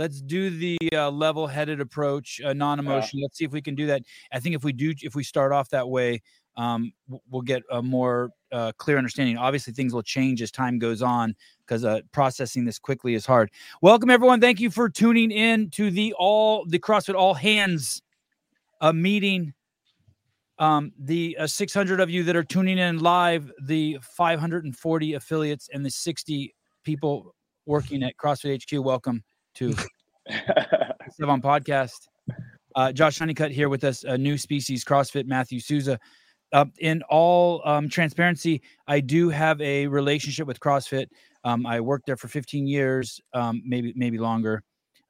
let's do the uh, level-headed approach, uh, non-emotional. Let's see if we can do that. I think if we do, if we start off that way, um, we'll get a more uh, clear understanding. Obviously, things will change as time goes on because uh, processing this quickly is hard. Welcome, everyone. Thank you for tuning in to the all the CrossFit All Hands uh, meeting. Um, the uh, 600 of you that are tuning in live, the 540 affiliates, and the 60 people working at CrossFit HQ. Welcome to Sevan Podcast. Uh, Josh Honeycutt here with us, a new species CrossFit, Matthew Souza. Uh, in all um, transparency, I do have a relationship with CrossFit. Um, I worked there for 15 years, um, maybe maybe longer.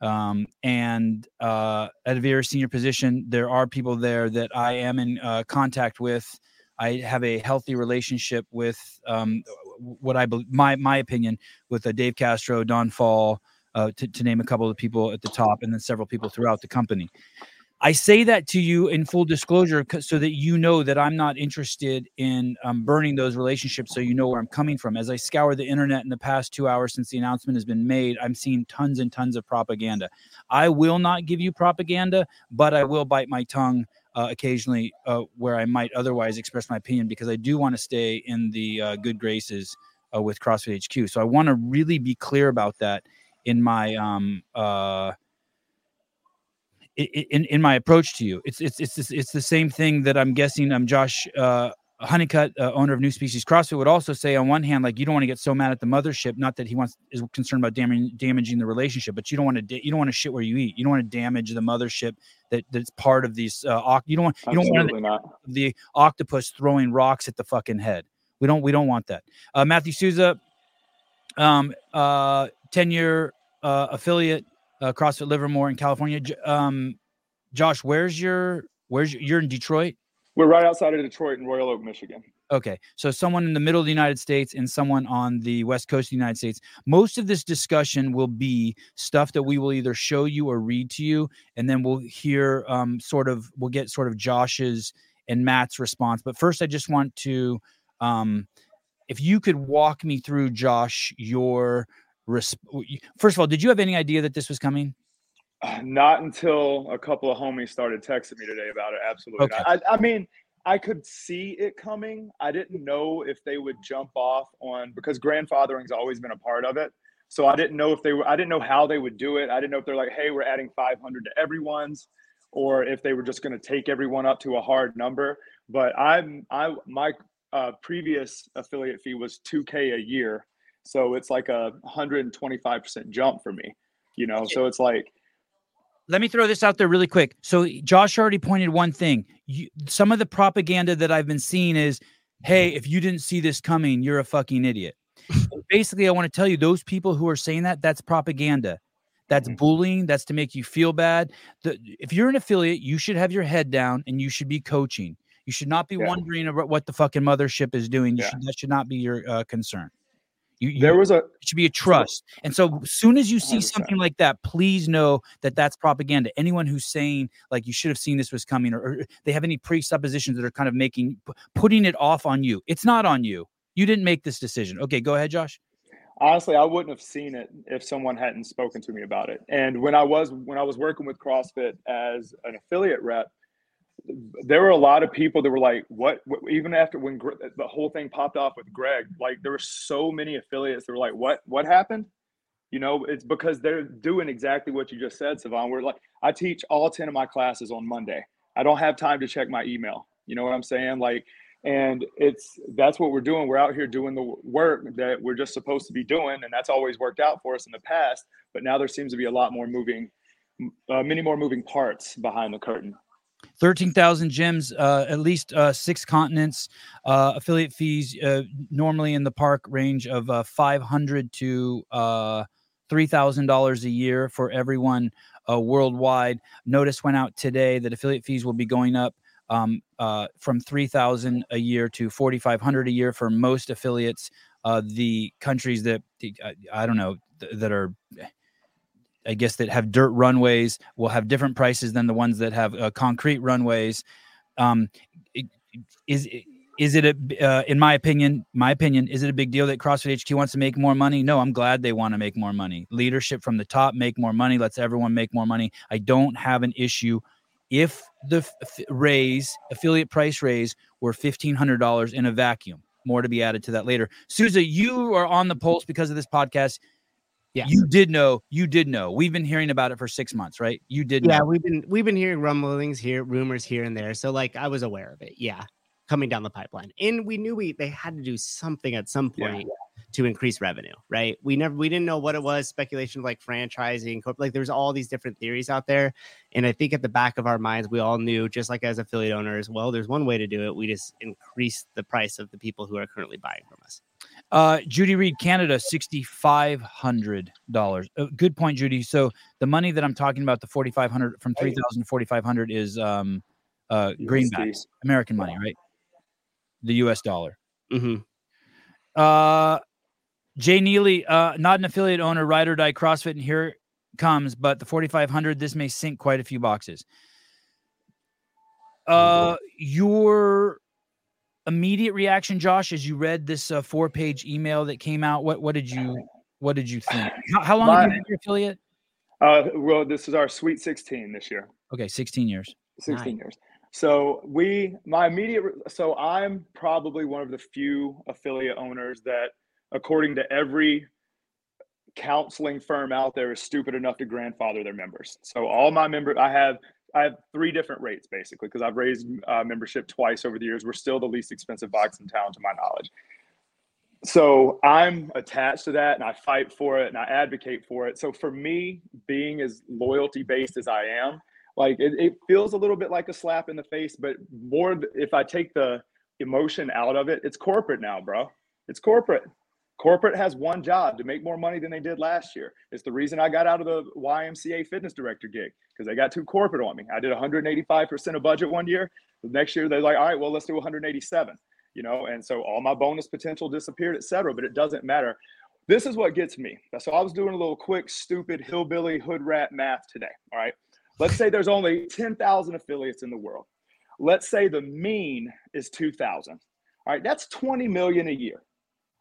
Um, and uh, at a very senior position, there are people there that I am in uh, contact with. I have a healthy relationship with um, what I believe, my my opinion, with uh, Dave Castro, Don Faul, uh, to, to name a couple of people at the top, and then several people throughout the company. I say that to you in full disclosure so that you know that I'm not interested in um, burning those relationships so you know where I'm coming from. As I scour the internet in the past two hours since the announcement has been made, I'm seeing tons and tons of propaganda. I will not give you propaganda, but I will bite my tongue uh, occasionally uh, where I might otherwise express my opinion because I do want to stay in the uh, good graces uh, with CrossFit HQ. So I want to really be clear about that in my um, uh, in in my approach to you. It's it's it's it's the same thing that I'm guessing. I'm um, Josh uh, Honeycutt, uh, owner of New Species CrossFit, would also say on one hand, like you don't want to get so mad at the mothership. Not that he wants is concerned about damaging damaging the relationship, but you don't want to da- you don't want to shit where you eat. You don't want to damage the mothership that that's part of these. Uh, you don't want you don't want not. the octopus throwing rocks at the fucking head. We don't we don't want that. Uh, Matthew Souza, um, uh, ten year uh, affiliate uh, CrossFit Livermore in California. Um, Josh, where's your where's your, you're in Detroit? We're right outside of Detroit in Royal Oak, Michigan. Okay, so someone in the middle of the United States and someone on the west coast of the United States. Most of this discussion will be stuff that we will either show you or read to you, and then we'll hear um, sort of we'll get sort of Josh's and Matt's response. But first, I just want to, um, if you could walk me through, Josh, your resp- first of all, did you have any idea that this was coming? Not until a couple of homies started texting me today about it. Absolutely. Okay. I, I mean, I could see it coming. I didn't know if they would jump off on because grandfathering's always been a part of it. So I didn't know if they were. I didn't know how they would do it. I didn't know if they're like, "Hey, we're adding 500 to everyone's," or if they were just going to take everyone up to a hard number. But I'm I my uh, previous affiliate fee was 2k a year, so it's like a 125% jump for me, you know? So it's like, let me throw this out there really quick. So Josh already pointed one thing. You, some of the propaganda that I've been seeing is, hey, if you didn't see this coming, you're a fucking idiot. Basically, I want to tell you those people who are saying that, that's propaganda. That's mm-hmm. bullying. That's to make you feel bad. The, if you're an affiliate, you should have your head down and you should be coaching. You should not be yeah. wondering about what the fucking mothership is doing. Yeah. Should, that should not be your uh, concern. You, you, there was a it should be a trust. And so as soon as you see 100%. something like that, please know that that's propaganda. Anyone who's saying like you should have seen this was coming or, or they have any presuppositions that are kind of making putting it off on you. It's not on you. You didn't make this decision. Okay, go ahead, Josh. Honestly, I wouldn't have seen it if someone hadn't spoken to me about it. And when I was when I was working with CrossFit as an affiliate rep, there were a lot of people that were like, what, even after when the whole thing popped off with Greg, like there were so many affiliates that were like, what, what happened? You know, it's because they're doing exactly what you just said, Sevan. We're like, I teach all 10 of my classes on Monday. I don't have time to check my email. You know what I'm saying? Like, and it's that's what we're doing. We're out here doing the work that we're just supposed to be doing, and that's always worked out for us in the past. But now there seems to be a lot more moving, uh, many more moving parts behind the curtain. 13,000 gyms, uh, at least uh, six continents, uh, affiliate fees uh, normally in the park range of uh, 500 to uh, $3,000 a year for everyone worldwide. Notice went out today that affiliate fees will be going up um, from 3,000 a year to 4,500 a year for most affiliates. the countries that I don't know th- that are I guess that have dirt runways will have different prices than the ones that have uh, concrete runways. Um, is is it a uh, in my opinion my opinion is it a big deal that crossfit hq wants to make more money? No i'm glad they want to make more money. Leadership from the top make more money lets everyone make more money. I don't have an issue if the f- raise affiliate price raise were $1500 in a vacuum. More to be added to that later. Souza you are on the pulse because of this podcast Yeah. you did know you did know we've been hearing about it for six months right you did Yeah, know. we've been we've been hearing rumblings here, rumors here and there. So like I was aware of it. Yeah, coming down the pipeline, and we knew we they had to do something at some Yeah. point to increase revenue, right? We never we didn't know what it was. Speculation like franchising, like there's all these different theories out there, and I think at the back of our minds we all knew, just like as affiliate owners, well, there's one way to do it. We just increase the price of the people who are currently buying from us. Uh, Judy Reed, Canada, sixty-five hundred dollars. Uh, good point, Judy. So the money that I'm talking about, the forty-five hundred from three thousand to forty-five hundred, is um, uh, greenbacks, American money, right? The U.S. dollar. hmm Uh, Jay Neely, uh, not an affiliate owner, ride or die CrossFit, and here comes. But the forty-five hundred, this may sink quite a few boxes. Uh, your immediate reaction, Josh, as you read this uh, four-page email that came out, what what did you what did you think? How, how long have you been your affiliate? Uh, well, this is our Sweet 16 this year. Okay, sixteen years. 16 years. So we, my immediate, so I'm probably one of the few affiliate owners that, according to every counseling firm out there, is stupid enough to grandfather their members. So all my members, I have, I have three different rates basically because I've raised uh, membership twice over the years. We're still the least expensive box in town, to my knowledge. So I'm attached to that and I fight for it and I advocate for it. So for me, being as loyalty based as I am, like it, it feels a little bit like a slap in the face, but more if I take the emotion out of it, it's corporate now, bro. It's corporate. Corporate has one job to make more money than they did last year. It's the reason I got out of the YMCA fitness director gig because they got too corporate on me. I did 185% of budget one year. The next year they're like, all right, well, let's do 187 you know? And so all my bonus potential disappeared et cetera but it doesn't matter. This is what gets me. So i was doing a little quick stupid hillbilly hood rat math today all right? Let's say there's only 10000 affiliates in the world. Let's say the mean is 2000 all right? That's 20 million a year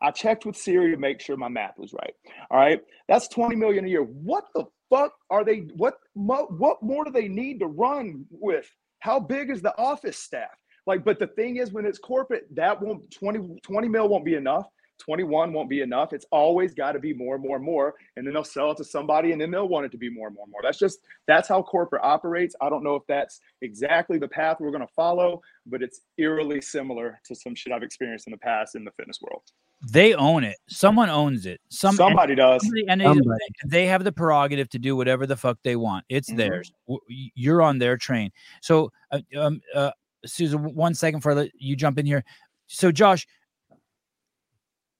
i checked with siri to make sure my math was right all right that's 20 million a year what the fuck are they what what more do they need to run with how big is the office staff like, but the thing is, when it's corporate, that won't 20, 20 mil won't be enough. 21 won't be enough. It's always got to be more and more and more. And then they'll sell it to somebody and then they'll want it to be more and more and more. That's just, that's how corporate operates. I don't know if that's exactly the path we're going to follow, but it's eerily similar to some shit I've experienced in the past in the fitness world. They own it. Someone owns it. Some Somebody does. Somebody- and they, Somebody. they have the prerogative to do whatever the fuck they want. It's Mhm. theirs. You're on their train. So, uh, um, uh, Souza, one second for you jump in here. So, Josh,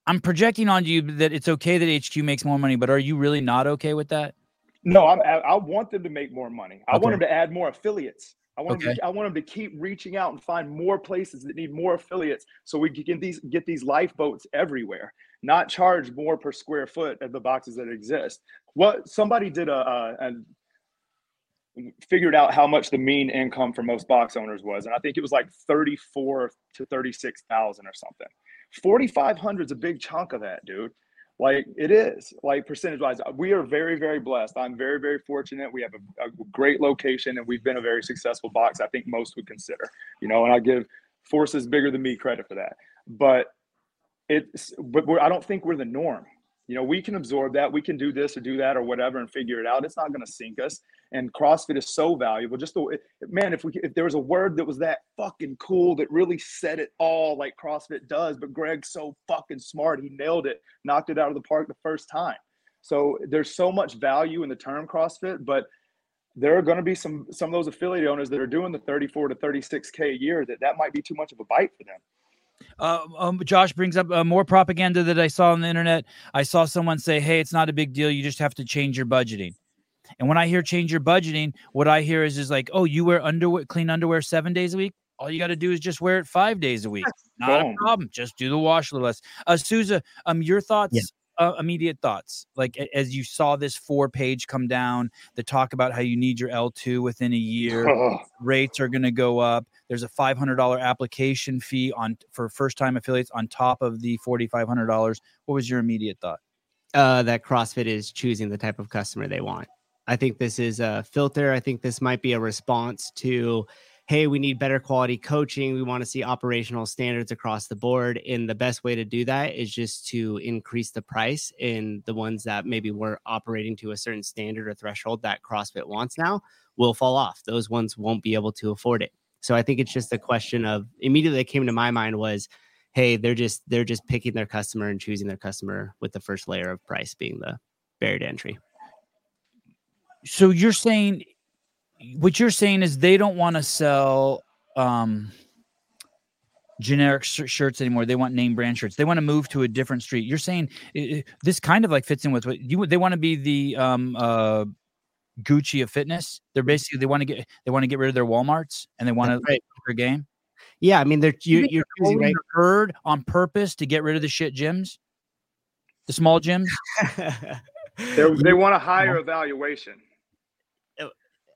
I'm projecting on you that it's okay that HQ makes more money, but are you really not okay with that? No, I'm, I, I want them to make more money. I Okay. want them to add more affiliates. I want them Okay. to, I want them to keep reaching out and find more places that need more affiliates, so we can get these get these lifeboats everywhere. Not charge more per square foot of the boxes that exist. What somebody did a, a, a figured out how much the mean income for most box owners was, and I think it was like thirty four to thirty six thousand or something. Forty five hundred is a big chunk of that, dude. Like it is, like percentage wise, we are very, very blessed. I'm very, very fortunate. We have a, a great location and we've been a very successful box. I think most would consider, you know, and I give forces bigger than me credit for that. But it's, but I don't think we're the norm. You know, we can absorb that. We can do this or do that or whatever and figure it out. It's not going to sink us. And CrossFit is so valuable. Just the man, if we if there was a word that was that fucking cool that really said it all like CrossFit does, but Greg's so fucking smart, he nailed it, knocked it out of the park the first time. So there's so much value in the term CrossFit, but there are going to be some some of those affiliate owners that are doing the 34 to 36k a year that that might be too much of a bite for them. Uh, um, Josh brings up uh, more propaganda that I saw on the internet. I saw someone say, "Hey, it's not a big deal. You just have to change your budgeting." And when I hear change your budgeting, what I hear is is like, "Oh, you wear underwear, clean underwear seven days a week. All you got to do is just wear it five days a week. Not Boom. a problem. Just do the wash a little less." Uh, Souza, um, your thoughts uh, immediate thoughts? Like a- as you saw this four page come down, the talk about how you need your L2 within a year, Oh, rates are going to go up. There's a $500 application fee on for first time affiliates on top of the $4,500. What was your immediate thought? uh, that CrossFit is choosing the type of customer they want. I think this is a filter. I think this might be a response to, hey, we need better quality coaching. We want to see operational standards across the board. And the best way to do that is just to increase the price in the ones that maybe were operating to a certain standard or threshold that CrossFit wants now will fall off. Those ones won't be able to afford it. So I think it's just a question of immediately that came to my mind was hey they're just they're just picking their customer and choosing their customer with the first layer of price being the barrier to entry So you're saying what you're saying is they don't want to sell um generic sh- shirts anymore. They want name brand shirts. They want to move to a different street. You're saying i- i- this kind of like fits in with what you they want to be the um uh Gucci of fitness. They're basically they want to get they want to get rid of their Walmarts and they want to right. their game. yeah i mean they're you, think you're They're choosing owning right the herd on purpose to get rid of the shit gyms, the small gyms. they they want a higher evaluation.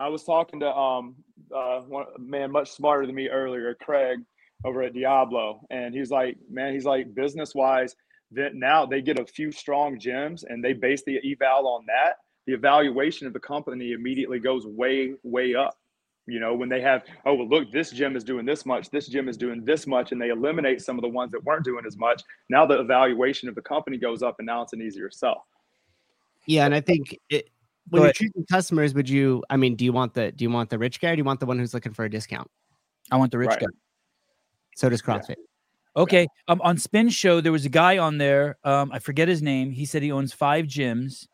I was talking to um uh one man much smarter than me earlier, Craig, over at Diablo, and he's like, man, he's like business wise, that now they get a few strong gems and they base the eval on that. The evaluation of the company immediately goes way way up. You know, when they have, oh well, look, this gym is doing this much, this gym is doing this much, and they eliminate some of the ones that weren't doing as much. Now the evaluation of the company goes up, and now it's an easier sell. yeah and i think it, when Go you're ahead. choosing customers would you i mean do you want the do you want the rich guy or do you want the one who's looking for a discount I want the rich Right. guy. so does Yeah. crossfit Okay. Um, on Spin Show, there was a guy on there. Um, I forget his name. He said he owns five gyms,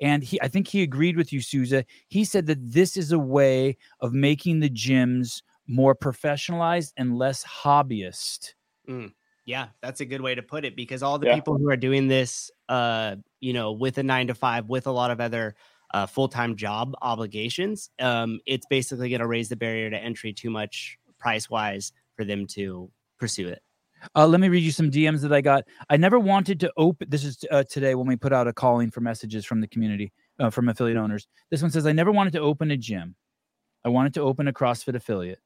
and he, I think he agreed with you, Souza. He said that this is a way of making the gyms more professionalized and less hobbyist. Yeah, that's a good way to put it because all the Yeah. people who are doing this, uh, you know, with a nine to five, with a lot of other uh, full time job obligations, um, it's basically going to raise the barrier to entry too much price wise for them to pursue it. Uh, let me read you some DMs that I got. I never wanted to open. This is uh, today when we put out a calling for messages from the community, uh, from affiliate owners. This one says, I never wanted to open a gym. I wanted to open a CrossFit affiliate.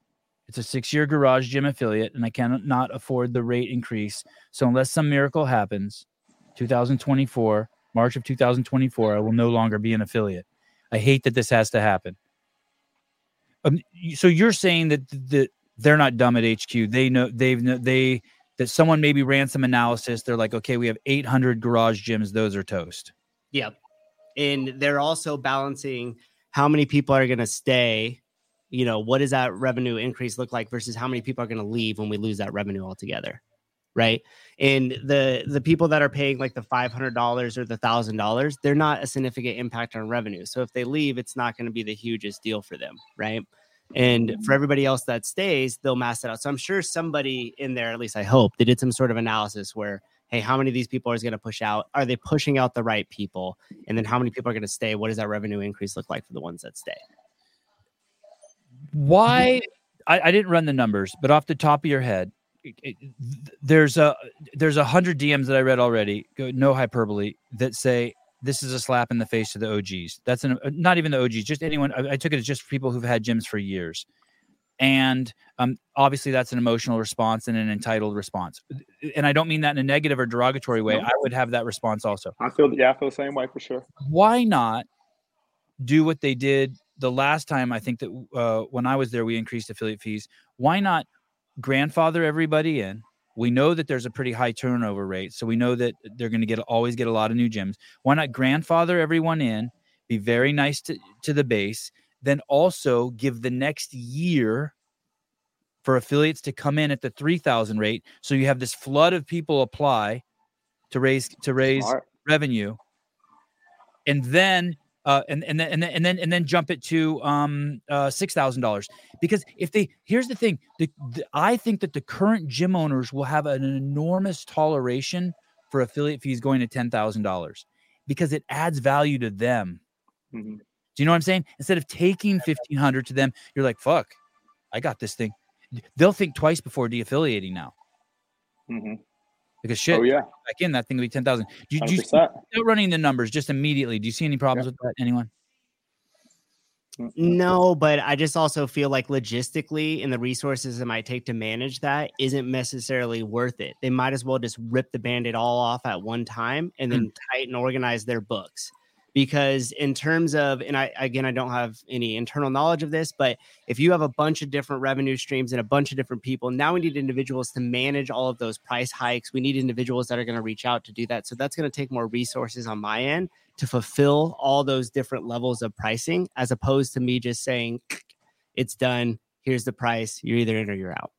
It's a six year garage gym affiliate, and I cannot afford the rate increase. So, unless some miracle happens, 2024, March of 2024, I will no longer be an affiliate. I hate that this has to happen. Um, so, you're saying that, that they're not dumb at HQ. They know they've they that someone maybe ran some analysis. They're like, okay, we have 800 garage gyms. Those are toast. Yep. And they're also balancing how many people are going to stay. You know, what does that revenue increase look like versus how many people are going to leave when we lose that revenue altogether? Right. And the the people that are paying like the five hundred dollars or the thousand dollars, they're not a significant impact on revenue. So if they leave, it's not going to be the hugest deal for them, right? And for mm-hmm. everybody else that stays, they'll mass it out. So I'm sure somebody in there, at least I hope, they did some sort of analysis where, hey, how many of these people are going to push out? Are they pushing out the right people? and then how many people are going to stay what does that revenue increase look like for the ones that stay Why? I, I didn't run the numbers, but off the top of your head, it- it- th- there's a there's a hundred DMs that I read already. No hyperbole that say this is a slap in the face to the OGs. That's an, uh, not even the OGs, just anyone. I, I took it as just people who've had gyms for years, and um, obviously that's an emotional response and an entitled response. And I don't mean that in a negative or derogatory way. No. I would have that response also. I feel yeah, I feel the same way for sure. why not do what they did the last time? I think that uh, when I was there, we increased affiliate fees. Why not grandfather everybody in? We know that there's a pretty high turnover rate, so we know that they're going to get always get a lot of new gyms. Why not grandfather everyone in? Be very nice to, to the base, then also give the next year for affiliates to come in at the 3000 rate so you have this flood of people apply to raise to raise Smart. revenue and then uh and and then and then and then, and then jump it to um uh six thousand dollars. Because if they here's the thing the, the i think that the current gym owners will have an enormous toleration for affiliate fees going to ten thousand dollars because it adds value to them. Mhm. do you know what i'm saying? Instead of taking 1500 to them you're like fuck i got this thing. They'll think twice before de-affiliating now. Mhm. Because shit, Oh yeah, back in that thing would be ten thousand. Do you, do hundred you percent. start running the numbers just immediately? Do you see any problems with that? Anyone? No, but I just also feel like logistically and the resources it might take to manage that isn't necessarily worth it. They might as well just rip the band-aid all off at one time and hmm. then tighten organize their books. Because in terms of, and I again I don't have any internal knowledge of this, but if you have a bunch of different revenue streams and a bunch of different people, now we need individuals to manage all of those price hikes. We need individuals that are going to reach out to do that. So that's going to take more resources on my end to fulfill all those different levels of pricing as opposed to me just saying it's done here's the price you're either in or you're out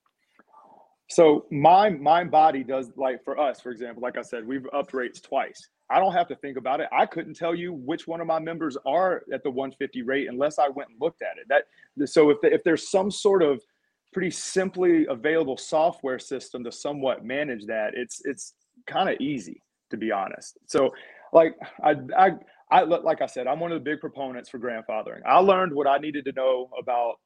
So my my body does like for us, for example, like I said, we've upped rates twice. I don't have to think about it. I couldn't tell you which one of my members are at the 150 rate unless I went and looked at it. That so if the, if there's some sort of pretty simply available software system to somewhat manage that, it's it's kind of easy to be honest. So like I I I like I said, I'm one of the big proponents for grandfathering. I learned what I needed to know about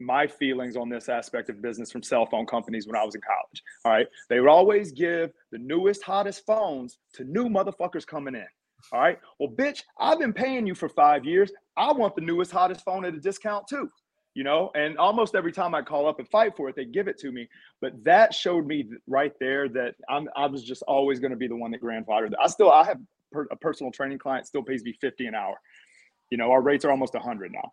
my feelings on this aspect of business from cell phone companies when I was in college. All right. They would always give the newest, hottest phones to new motherfuckers coming in. All right. Well, bitch, I've been paying you for five years. I want the newest, hottest phone at a discount too. You know, and almost every time I call up and fight for it, they give it to me. But that showed me right there that I'm I was just always going to be the one that grandfathered. I still I have per, a personal training client still pays me 50 an hour. You know, our rates are almost 100 now.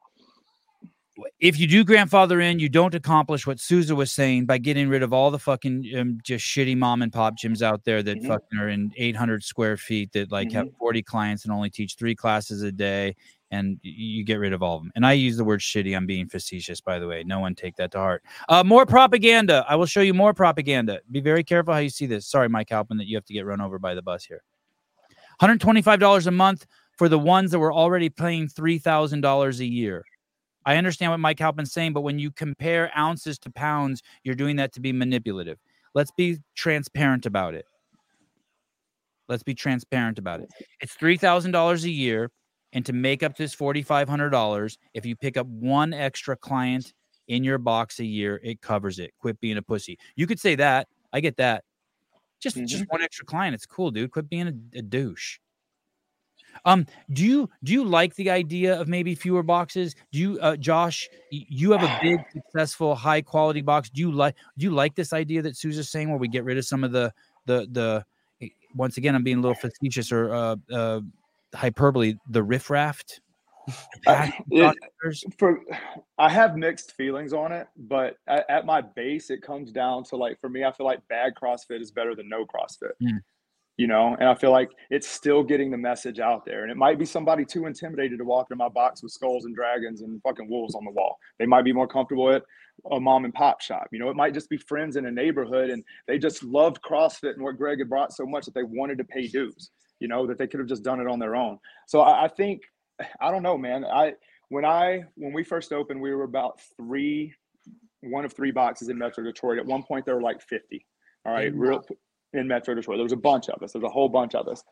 If you do grandfather in, you don't accomplish what Souza was saying by getting rid of all the fucking um, just shitty mom and pop gyms out there that Mhm. fucking are in 800 square feet that like have 40 clients and only teach three classes a day, and you get rid of all of them. And I use the word shitty. I'm being facetious, by the way. No one take that to heart. Uh, more propaganda. I will show you more propaganda. Be very careful how you see this. Sorry, Mike Halpin, that you have to get run over by the bus here. $125 a month for the ones that were already paying $3,000 a year. I understand what Mike Halpin's saying, but when you compare ounces to pounds, you're doing that to be manipulative. Let's be transparent about it. Let's be transparent about it. It's $3,000 a year. And to make up this $4,500, if you pick up one extra client in your box a year, it covers it. Quit being a pussy. You could say that. I get that. Just, just mm-hmm. one extra client. It's cool, dude. Quit being a, a douche. Um, do you do you like the idea of maybe fewer boxes? Do you, uh, Josh? You have a big, successful, high quality box. Do you like do you like this idea that Souza's saying, where we get rid of some of the the the? eh, Once again, I'm being a little facetious or uh, uh, hyperbole. The riffraff. I- it- for I have mixed feelings on it, but at, at my base, it comes down to like for me, I feel like bad CrossFit is better than no CrossFit. Mm. You know, and I feel like it's still getting the message out there. And it might be somebody too intimidated to walk in my box with skulls and dragons and fucking wolves on the wall. They might be more comfortable at a mom and pop shop. You know, it might just be friends in a neighborhood and they just loved CrossFit and what Greg had brought so much that they wanted to pay dues, you know, that they could have just done it on their own. So I, I think I don't know, man. I when I when we first opened, we were about three, one of three boxes in Metro Detroit. At one point, there were like fifty. All right, real in Metro Detroit. There was a bunch of us. There's a whole bunch of us,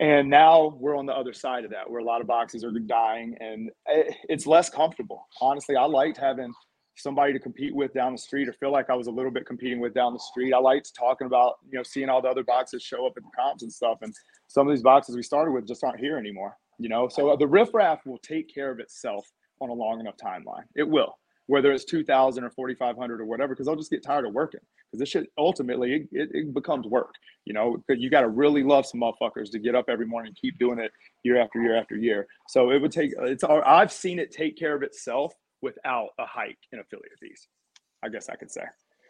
and now we're on the other side of that, where a lot of boxes are dying, and it's less comfortable. Honestly, I liked having somebody to compete with down the street, or feel like I was a little bit competing with down the street. I liked talking about you know seeing all the other boxes show up at the comps and stuff, and some of these boxes we started with just aren't here anymore you know so uh, the riffraff will take care of itself on a long enough timeline it will whether it's 2000 or 4500 or whatever because i'll just get tired of working because this shit ultimately it, it, it becomes work you know because you got to really love some motherfuckers to get up every morning and keep doing it year after year after year so it would take it's i've seen it take care of itself without a hike in affiliate fees i guess i could say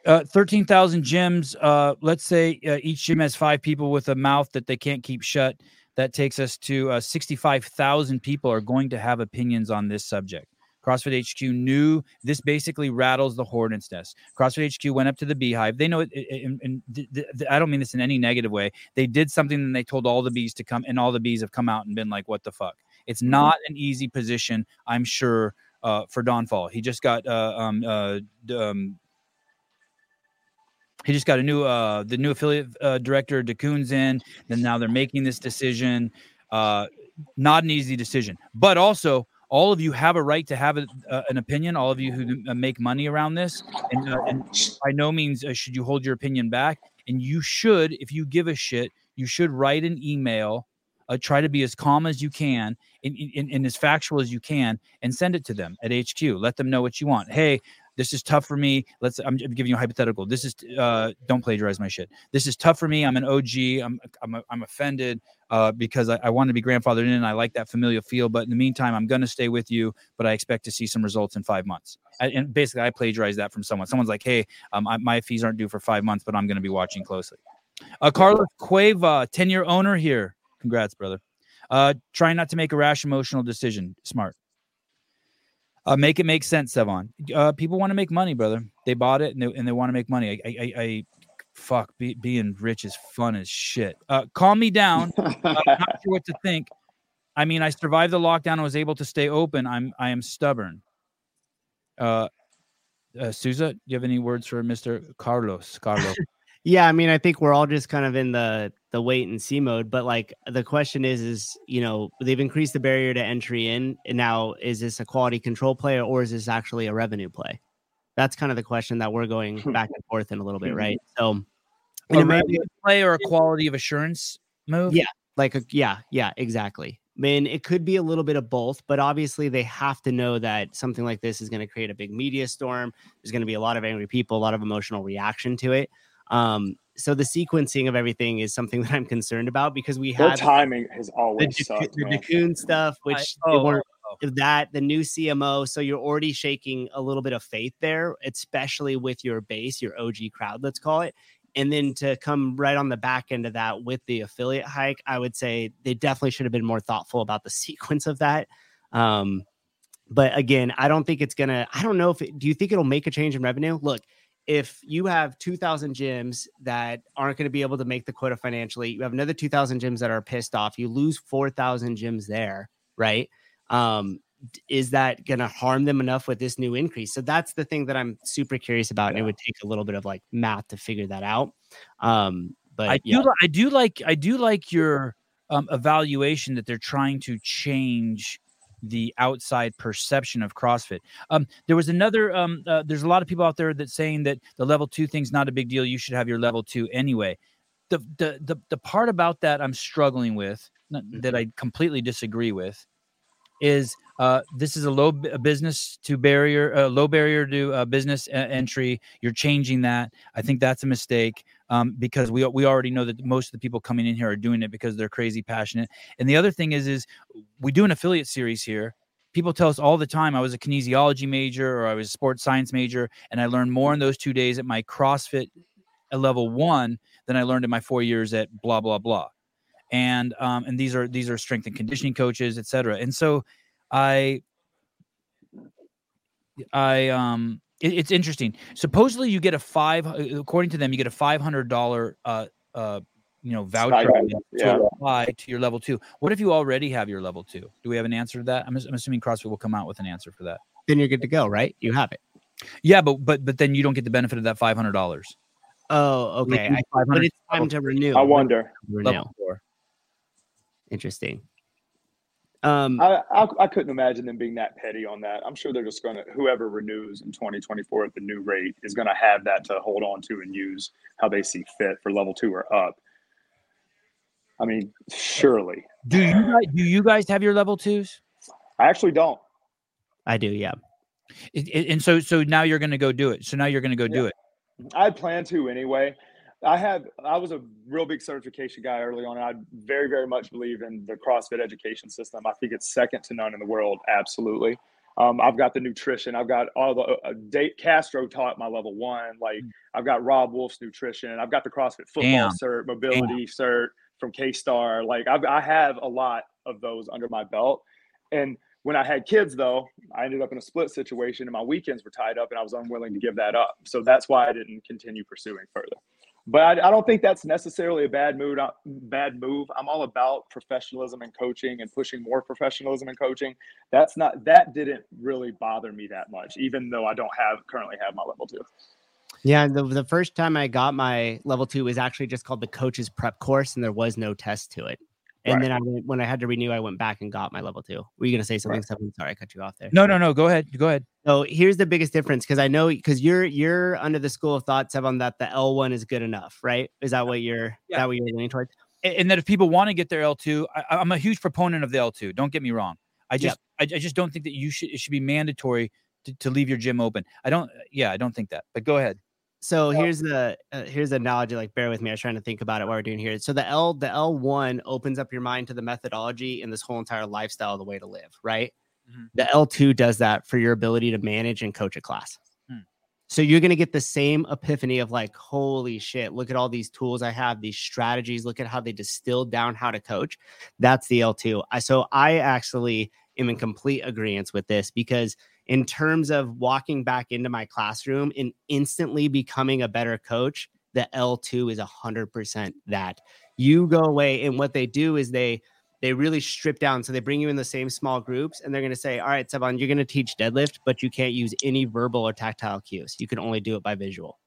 Uh, 13,000 gyms. Uh, let's say uh, each gym has five people with a mouth that they can't keep shut. That takes us to uh, 65,000 people are going to have opinions on this subject. CrossFit HQ knew this basically rattles the hornet's nest. CrossFit HQ went up to the beehive. They know it, and, and th- th- I don't mean this in any negative way. They did something and they told all the bees to come, and all the bees have come out and been like, what the fuck? It's not an easy position, I'm sure, uh, for Don Faul. He just got uh, um, uh, um, he just got a new uh the new affiliate uh, director DeCoon's in and now they're making this decision uh not an easy decision but also all of you have a right to have a, uh, an opinion all of you who uh, make money around this and, uh, and by no means uh, should you hold your opinion back And you should, if you give a shit, you should write an email. Uh, try to be as calm as you can and, and, and as factual as you can and send it to them at HQ. Let them know what you want. Hey, this is tough for me. Let's. I'm giving you a hypothetical. This is. Uh, don't plagiarize my shit. This is tough for me. I'm an OG. I'm. I'm. I'm offended. Uh, because I, I want to be grandfathered in. And I like that familial feel. But in the meantime, I'm going to stay with you. But I expect to see some results in five months. I, and basically, I plagiarize that from someone. Someone's like, "Hey, um, I, my fees aren't due for five months, but I'm going to be watching closely." Uh, Carlos Cueva, 10 year owner here. Congrats, brother. Uh, trying not to make a rash emotional decision. Smart. Uh, make it make sense, Sevan. Uh, people want to make money, brother. They bought it and they, and they want to make money. I, I, I fuck, be, being rich is fun as shit. Uh, calm me down. uh, not sure what to think. I mean, I survived the lockdown. and was able to stay open. I'm, I am stubborn. Uh, uh, Souza, do you have any words for Mr. Carlos? Carlos. Yeah, I mean, I think we're all just kind of in the the wait and see mode. But like the question is, is you know they've increased the barrier to entry in, and now is this a quality control play or is this actually a revenue play? That's kind of the question that we're going hmm. back and forth in a little bit, mm-hmm. right? So, a revenue play or a quality of assurance move? Yeah, like a, yeah, yeah, exactly. I mean, it could be a little bit of both, but obviously they have to know that something like this is going to create a big media storm. There's going to be a lot of angry people, a lot of emotional reaction to it. Um, so the sequencing of everything is something that I'm concerned about because we have timing has always the, sucked, the man. Dakun stuff, which I- they oh, weren't oh, oh. that the new CMO. So you're already shaking a little bit of faith there, especially with your base, your OG crowd, let's call it. And then to come right on the back end of that with the affiliate hike, I would say they definitely should have been more thoughtful about the sequence of that. Um, but again, I don't think it's gonna. I don't know if. It, do you think it'll make a change in revenue? Look, if you have 2,000 gyms that aren't going to be able to make the quota financially, you have another 2,000 gyms that are pissed off. You lose 4,000 gyms there, right? Um, is that going to harm them enough with this new increase? So that's the thing that I'm super curious about, and it would take a little bit of like math to figure that out. Um, but I yeah, do. I do like. I do like your um, evaluation that they're trying to change the outside perception of CrossFit. Um, there was another. Um, uh, there's a lot of people out there that saying that the level two thing's not a big deal. You should have your level two anyway. The the the the part about that I'm struggling with that I completely disagree with is uh, this is a low b- a business to barrier, uh, low barrier to uh, business e- entry. You're changing that. I think that's a mistake um, because we we already know that most of the people coming in here are doing it because they're crazy passionate. And the other thing is, is we do an affiliate series here. People tell us all the time I was a kinesiology major or I was a sports science major, and I learned more in those two days at my CrossFit at level one than I learned in my four years at blah blah blah. And um, and these are these are strength and conditioning coaches, et cetera. And so I I um it- it's interesting. Supposedly you get a five according to them, you get a five hundred dollar uh uh you know voucher Stipend, to yeah. apply to your level two. What if you already have your level two? Do we have an answer to that? I'm, I'm assuming CrossFit will come out with an answer for that. then you're good to go, right? You have it. Yeah, but but but then you don't get the benefit of that five hundred dollars. Oh, okay. I, but it's time to renew. I wonder. Renew. level four. Interesting. Um, I, I I couldn't imagine them being that petty on that. I'm sure they're just gonna whoever renews in 2024 at the new rate is gonna have that to hold on to and use how they see fit for level two or up. I mean, surely. Do you guys, do you guys have your level twos? I actually don't. I do, yeah. It- it- and so so now you're going to go do it. So now you're going to go do it. I plan to anyway. I have I was a real big certification guy early on, and I very, very much believe in the CrossFit education system. I think it's second to none in the world, absolutely. Um, I've got the nutrition. I've got all the uh, Dave Castro taught my level one. Like I've got Robb Wolf's nutrition. I've got the CrossFit football Damn. cert, mobility cert from K-Starr. Like I've, I have a lot of those under my belt. And when I had kids, though, I ended up in a split situation, and my weekends were tied up, and I was unwilling to give that up. So that's why I didn't continue pursuing further. But I, I don't think that's necessarily a bad mood. uh, Bad move. I'm all about professionalism and coaching and pushing more professionalism and coaching. That's not that didn't really bother me that much, even though I don't have currently have my level two. Yeah, the, the first time I got my level two was actually just called the coaches prep course, and there was no test to it. And Right. then I went when I had to renew, I went back and got my level two. Were you gonna say something? Seven? Sorry, I cut you off there. No, no, no. Go ahead. Go ahead. So here's the biggest difference because I know because you're you're under the school of thought, Sevan, that the L1 is good enough, right? Is that what you're Yeah. that what you're leaning towards? And that if people want to get their L2, I, I'm a huge proponent of the L2. Don't get me wrong. I Yep. just, I, I just don't think that you should. It should be mandatory to, to leave your gym open. I don't. Yeah, I don't think that. But go ahead. So Well- here's the uh, here's the analogy. Like, bear with me. I was trying to think about it while we're doing here. So the L the L one opens up your mind to the methodology and this whole entire lifestyle the way to live, right? Mhm. The L two does that for your ability to manage and coach a class. Hmm. So you're gonna get the same epiphany of like, holy shit! Look at all these tools I have, these strategies. Look at how they distilled down how to coach. That's the L two. I so I actually am in complete agreement with this because in terms of walking back into my classroom and instantly becoming a better coach, the L2 is 100% that. You go away and what they do is they they really strip down so they bring you in the same small groups and they're going to say, "All right, Sevan, you're going to teach deadlift, but you can't use any verbal or tactile cues. You can only do it by visual."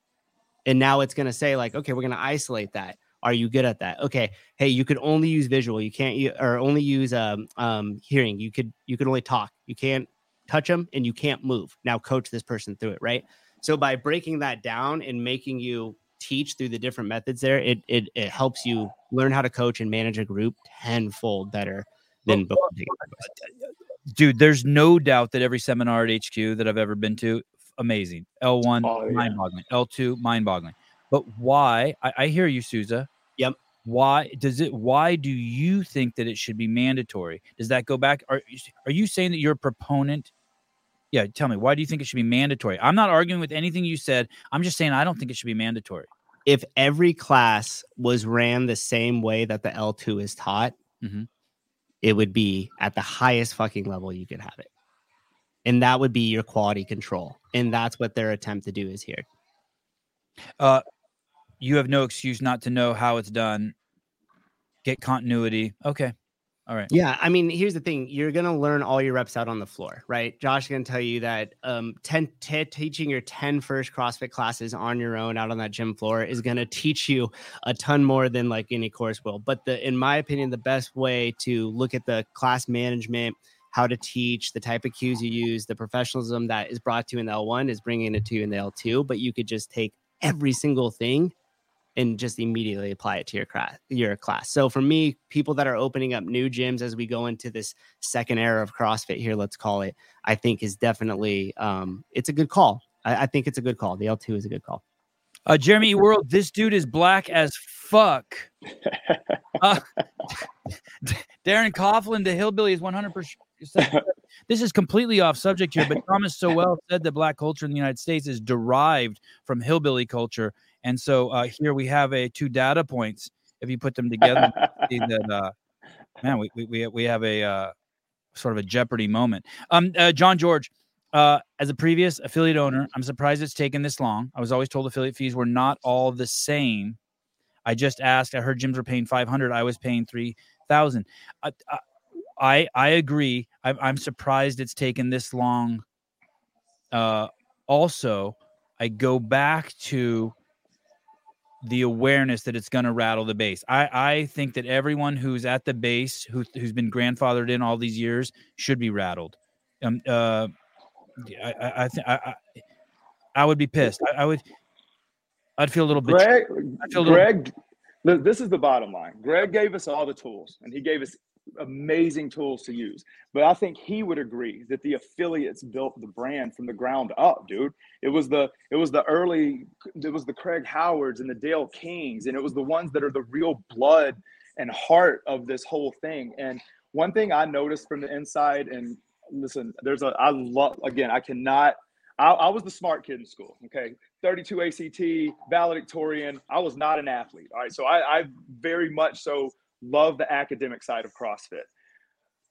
And now it's going to say like, "Okay, we're going to isolate that. Are you good at that? Okay, hey, you could only use visual. You can't or only use um um hearing. You could you could only talk. You can't touch them and you can't move. Now coach this person through it, right? So by breaking that down and making you teach through the different methods there, it it, it helps you learn how to coach and manage a group tenfold better than before. the uh, dude there's no doubt that every seminar at hq that i've ever been to amazing l1 Oh, yeah. mind-boggling l2 mind-boggling but why I, I hear you souza Yep. why does it why do you think that it should be mandatory does that go back are, are you saying that you're a proponent yeah tell me why do you think it should be mandatory i'm not arguing with anything you said i'm just saying i don't think it should be mandatory If every class was ran the same way that the L2 is taught, Mhm. it would be at the highest fucking level you could have it. And that would be your quality control. And that's what their attempt to do is here. uh you have no excuse not to know how it's done get continuity okay all right Yeah, I mean, here's the thing: you're gonna learn all your reps out on the floor, right? Josh is gonna tell you that um, 10, te- teaching your 10 first CrossFit classes on your own out on that gym floor is gonna teach you a ton more than like any course will. But the, in my opinion, the best way to look at the class management, how to teach, the type of cues you use, the professionalism that is brought to you in the L1 is bringing it to you in the L2. But you could just take every single thing and just immediately apply it to your class your class. So for me, people that are opening up new gyms as we go into this second era of CrossFit here, let's call it, I think is definitely um it's a good call. I, I think it's a good call. The L2 is a good call. Uh, Jeremy E. World, this dude is black as fuck. Uh, Darren Coughlin, the hillbilly, is 100%. This is completely off subject here, but Thomas Sowell said that black culture in the United States is derived from hillbilly culture. And so uh, here we have a two data points. If you put them together, see that, uh, man, we, we, we, we have a uh, sort of a Jeopardy moment. Um, uh, John George, uh, as a previous affiliate owner, I'm surprised it's taken this long. I was always told affiliate fees were not all the same. I just asked. I heard gyms were paying 500. I was paying 3,000. I, I I I agree. I'm, I'm surprised it's taken this long. Uh, also, I go back to the awareness that it's going to rattle the base. I, I think that everyone who's at the base, who, who's been grandfathered in all these years, should be rattled. Um, uh, I, I, I think I, I, I would be pissed. I, I would, I'd feel a little bit. Greg, a little- Greg, this is the bottom line. Greg gave us all the tools, and he gave us amazing tools to use. But I think he would agree that the affiliates built the brand from the ground up, dude. It was the it was the early it was the Craig Howards and the Dale Kings, and it was the ones that are the real blood and heart of this whole thing. And one thing I noticed from the inside, and listen, there's a I love again, I cannot. I, I was the smart kid in school. Okay, 32 ACT, valedictorian. I was not an athlete. All right. So I, I very much so love the academic side of CrossFit.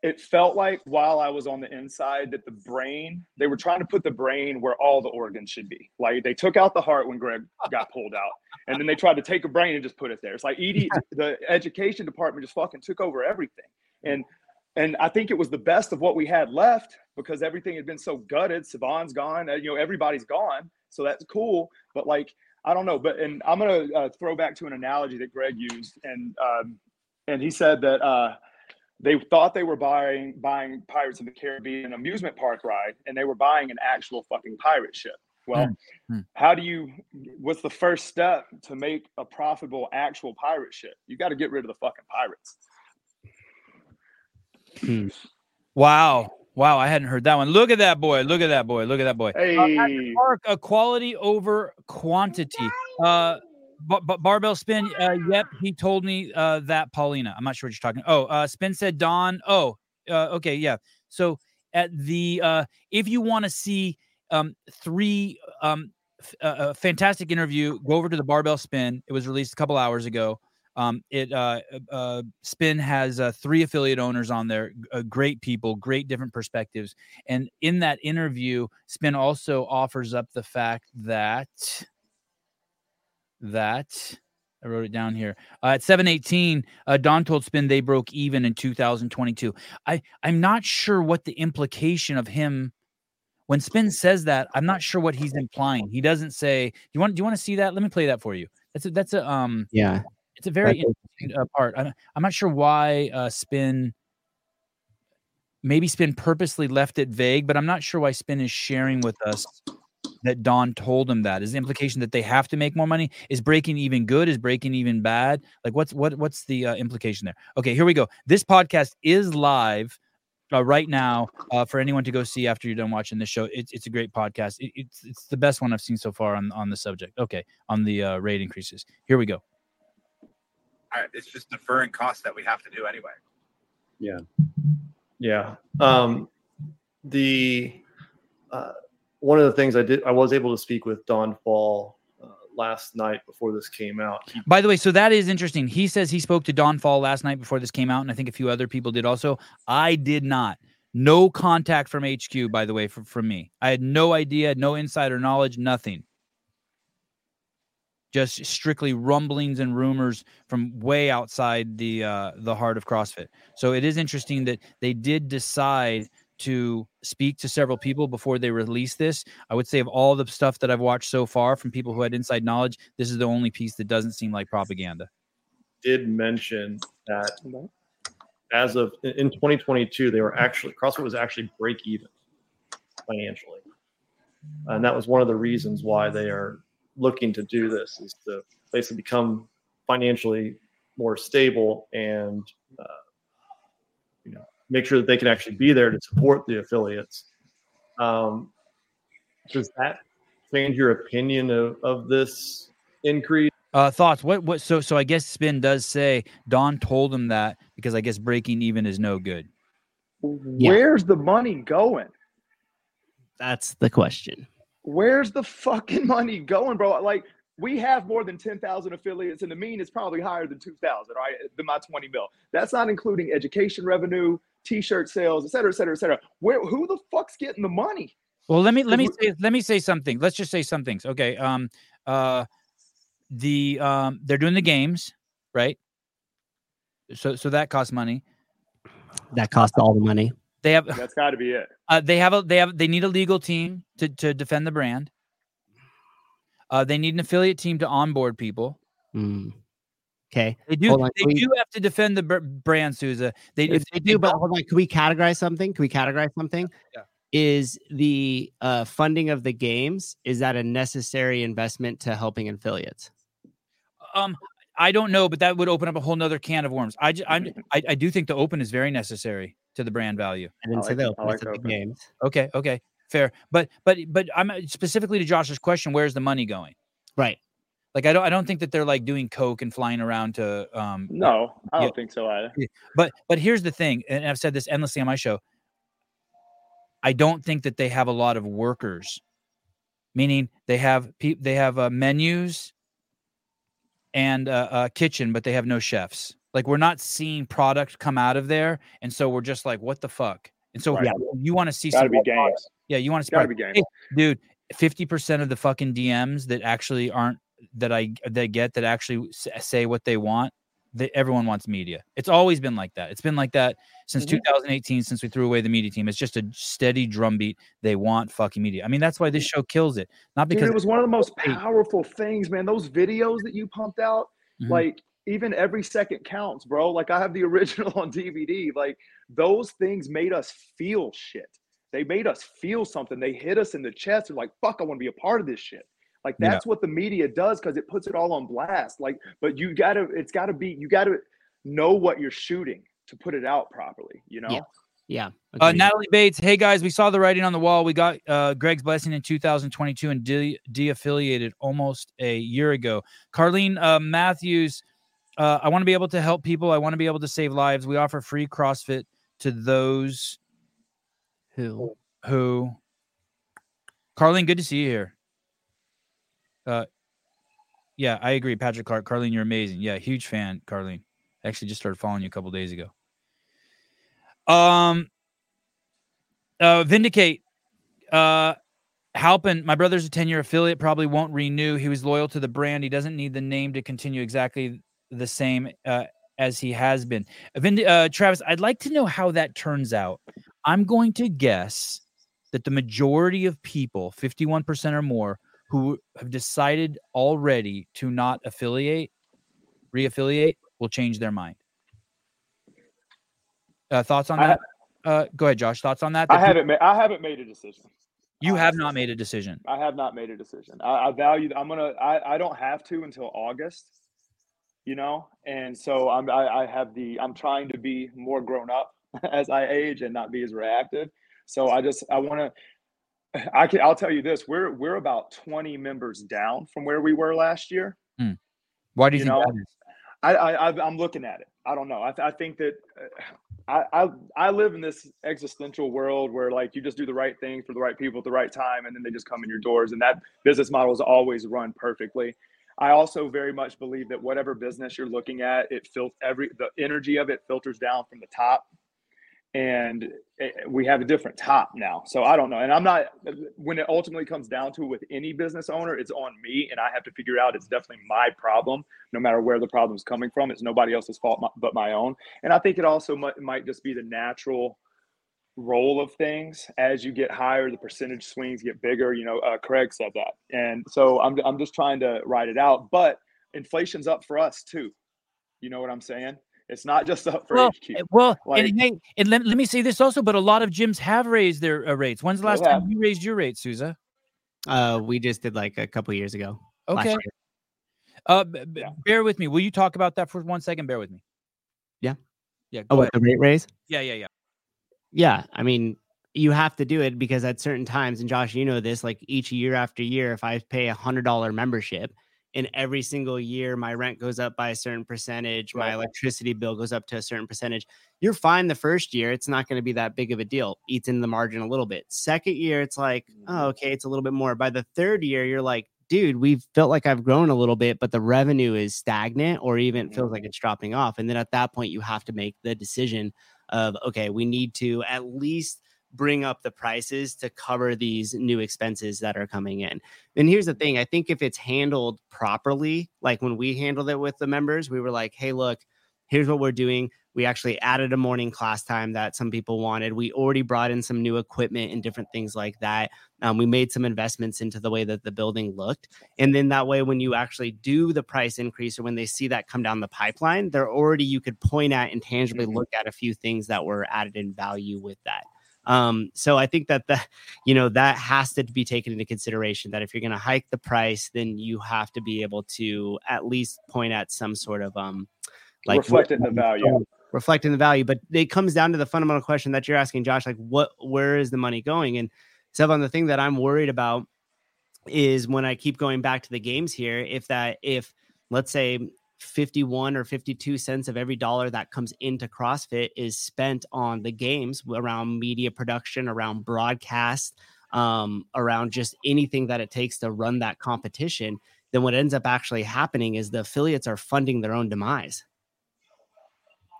It felt like while I was on the inside that the brain, they were trying to put the brain where all the organs should be. Like they took out the heart when Greg got pulled out. And then they tried to take a brain and just put it there. It's like ED, the education department just fucking took over everything. And and I think it was the best of what we had left because everything had been so gutted. Sevan's gone, uh, you know, everybody's gone. So that's cool. But like, I don't know. But and I'm gonna uh, throw back to an analogy that Greg used, and um, and he said that uh, they thought they were buying buying Pirates of the Caribbean amusement park ride, and they were buying an actual fucking pirate ship. Well, Hmm, hmm. how do you? What's the first step to make a profitable actual pirate ship? You got to get rid of the fucking pirates. Wow. Wow. I hadn't heard that one. Look at that boy. Look at that boy. Look at that boy. Hey, Uh, Patrick Clark, a quality over quantity. Uh, b- b- barbell spin. Uh, yep, he told me uh, that Paulina. I'm not sure what you're talking. Oh, uh, spin said Don. Oh, uh, okay, yeah. So at the uh, if you want to see um, three um, f- uh, a fantastic interview, go over to the barbell spin. It was released a couple hours ago. Um, it uh, uh, Spin has uh, three affiliate owners on there, uh, great people, great different perspectives. And in that interview, Spin also offers up the fact that that I wrote it down here. Uh, at 718, uh, Don told Spin they broke even in 2022. I I'm not sure what the implication of him when Spin says that. I'm not sure what he's implying. He doesn't say. You want? Do you want to see that? Let me play that for you. That's a, that's a um. Yeah. It's a very That's interesting uh, part. I'm, I'm not sure why uh, Spin. Maybe Spin purposely left it vague, but I'm not sure why Spin is sharing with us that Don told him that. Is the implication that they have to make more money? Is breaking even good? Is breaking even bad? Like what's what what's the uh, implication there? Okay, here we go. This podcast is live. Uh, right now, uh, for anyone to go see after you're done watching this show, it's it's a great podcast. It, it's it's the best one I've seen so far on on the subject. Okay, on the uh, rate increases. Here we go. I- it's just deferring costs that we have to do anyway. Yeah. Yeah. Um, the uh, one of the things I did, I was able to speak with Don Faul uh, last night before this came out. By the way, so that is interesting. He says he spoke to Don Faul last night before this came out, and I think a few other people did also. I did not. No contact from HQ, by the way, from, from me. I had no idea, no insider knowledge, nothing. Just strictly rumblings and rumors from way outside the uh, the heart of CrossFit. So it is interesting that they did decide to speak to several people before they release this. I would say of all the stuff that I've watched so far from people who had inside knowledge, this is the only piece that doesn't seem like propaganda. did mention that as of in in 2022, they were actually CrossFit was actually break even financially, and that was one of the reasons why they are looking to do this is to basically become financially more stable and uh, you know make sure that they can actually be there to support the affiliates. Um, does that change your opinion of, of this increase? Uh, thoughts? What? What? So, so I guess Spin does say Don told him that because I guess breaking even is no good. where's the money going? That's the question. Where's the fucking money going, bro? Like we have more than 10,000 affiliates and the mean is probably higher than 2,000, right? Than my 20 mil. That's not including education revenue, t-shirt sales, et cetera, et cetera, et cetera. Where, who the fuck's getting the money? Well, let me let me say let me say something. Let's just say some things. Okay. Um. Uh. The um. They're doing the games, right? So so that costs money. That costs all the money. They have That's got to be it. uh, they have a they have they need a legal team to to defend the brand. Uh, they need an affiliate team to onboard people. Mm. Okay. They do. Hold on, They we- do have to defend the brand, Souza. They If if they they do, but hold on. Can we categorize something? Can we categorize something? Yeah. Is the uh, funding of the games is that a necessary investment to helping affiliates? Um, I don't know, but that would open up a whole nother can of worms. I, ju- I'm, I, I do think the open is very necessary to the brand value. I didn't I say like- the I open, I like the open. games. Okay, okay, fair. But, but, but I'm uh, specifically to Josh's question: Where's the money going? Right. Like, I don't, I don't think that they're like doing coke and flying around to. Um, No, I don't think so either. but, but here's the thing, and I've said this endlessly on my show. I don't think that they have a lot of workers, meaning they have pe- they have uh, menus and uh, uh, kitchen, but they have no chefs. Like we're not seeing product come out of there, and so we're just like, what the fuck? And so Right. yeah, you want to see Got to some be product. games. Yeah, you want to see Got to product. be games. dude. Fifty percent of the fucking DMs that actually aren't that I that I get that actually say what they want. That everyone wants media. It's always been like that. It's been like that since Mhm. 2018, since we threw away the media team. It's just a steady drumbeat. They want fucking media. I mean, that's why this show kills it. Not Dude, because it was one of the most powerful things, man. Those videos that you pumped out, Mhm. like even every second counts, bro. Like I have the original on DVD. Like those things made us feel shit. They made us feel something. They hit us in the chest. and like, fuck, I want to be a part of this shit. Like that's yeah. what the media does because it puts it all on blast. Like, but you gotta, it's gotta be, you gotta know what you're shooting to put it out properly, you know? Yeah. Yeah. Uh, Natalie Bates. Hey guys, we saw the writing on the wall. We got uh, Greg's blessing in 2022 and de- affiliated almost a year ago. Carlene uh, Matthews. Uh, I want to be able to help people. I want to be able to save lives. We offer free CrossFit to those who who. Carlene, good to see you here. Uh, yeah, I agree. Patrick Clark, Carlene, you're amazing. Yeah, huge fan, Carlene. I actually just started following you a couple days ago. Um, uh, Vindicate, uh, Halpin, my brother's a 10 year affiliate, probably won't renew. He was loyal to the brand. He doesn't need the name to continue exactly the same uh, as he has been. Vind- uh, Travis, I'd like to know how that turns out. I'm going to guess that the majority of people, 51% or more, who have decided already to not affiliate, reaffiliate, will change their mind. Uh, thoughts on that? uh, go ahead, Josh. Thoughts on that? I haven't. made. I haven't made a decision. You have not made a decision. I have not made a decision. I, I value. I'm gonna. I, I don't have to until August. You know, and so I'm. I, I have the. I'm trying to be more grown up as I age and not be as reactive. So I just. I want to. I can. I'll tell you this. We're we're about 20 members down from where we were last year. Hmm. Why do you, you think know, that is? I, I I'm looking at it. I don't know. I, I think that uh, I, I, I live in this existential world where like you just do the right thing for the right people at the right time, and then they just come in your doors, and that business model is always run perfectly. I also very much believe that whatever business you're looking at, it filters every the energy of it filters down from the top and it, we have a different top now. So I don't know. And I'm not, when it ultimately comes down to it with any business owner, it's on me and I have to figure out it's definitely my problem, no matter where the problem is coming from. It's nobody else's fault but my own. And I think it also might, might just be the natural role of things as you get higher the percentage swings get bigger you know uh, craig said that and so I'm, I'm just trying to ride it out but inflation's up for us too you know what i'm saying it's not just up for well, HQ. Well, like, and, hey, and let, let me say this also, but a lot of gyms have raised their uh, rates. When's the last time you raised your rate, Souza? Uh, we just did like a couple years ago. Okay. Uh, b- yeah. bear with me. Will you talk about that for one second? Bear with me. Yeah. Yeah. Oh, what, the rate raise? Yeah, yeah, yeah. Yeah. I mean, you have to do it because at certain times, and Josh, you know this, like each year after year, if I pay a hundred dollar membership, and every single year my rent goes up by a certain percentage my electricity bill goes up to a certain percentage you're fine the first year it's not going to be that big of a deal eats in the margin a little bit second year it's like oh mm-hmm. okay it's a little bit more by the third year you're like dude we've felt like i've grown a little bit but the revenue is stagnant or even feels like mm-hmm. it's dropping off and then at that point you have to make the decision of okay we need to at least bring up the prices to cover these new expenses that are coming in. And here's the thing I think if it's handled properly, like when we handled it with the members, we were like, hey, look, here's what we're doing. We actually added a morning class time that some people wanted. We already brought in some new equipment and different things like that. Um, we made some investments into the way that the building looked. And then that way, when you actually do the price increase or when they see that come down the pipeline, they're already, you could point at and tangibly mm-hmm. look at a few things that were added in value with that. Um, so I think that the, you know, that has to be taken into consideration that if you're going to hike the price, then you have to be able to at least point at some sort of, um, like reflecting the value, reflecting the value. But it comes down to the fundamental question that you're asking, Josh, like what, where is the money going? And on the thing that I'm worried about is when I keep going back to the games here, if that, if let's say 51 or 52 cents of every dollar that comes into CrossFit is spent on the games around media production, around broadcast, um, around just anything that it takes to run that competition, then what ends up actually happening is the affiliates are funding their own demise.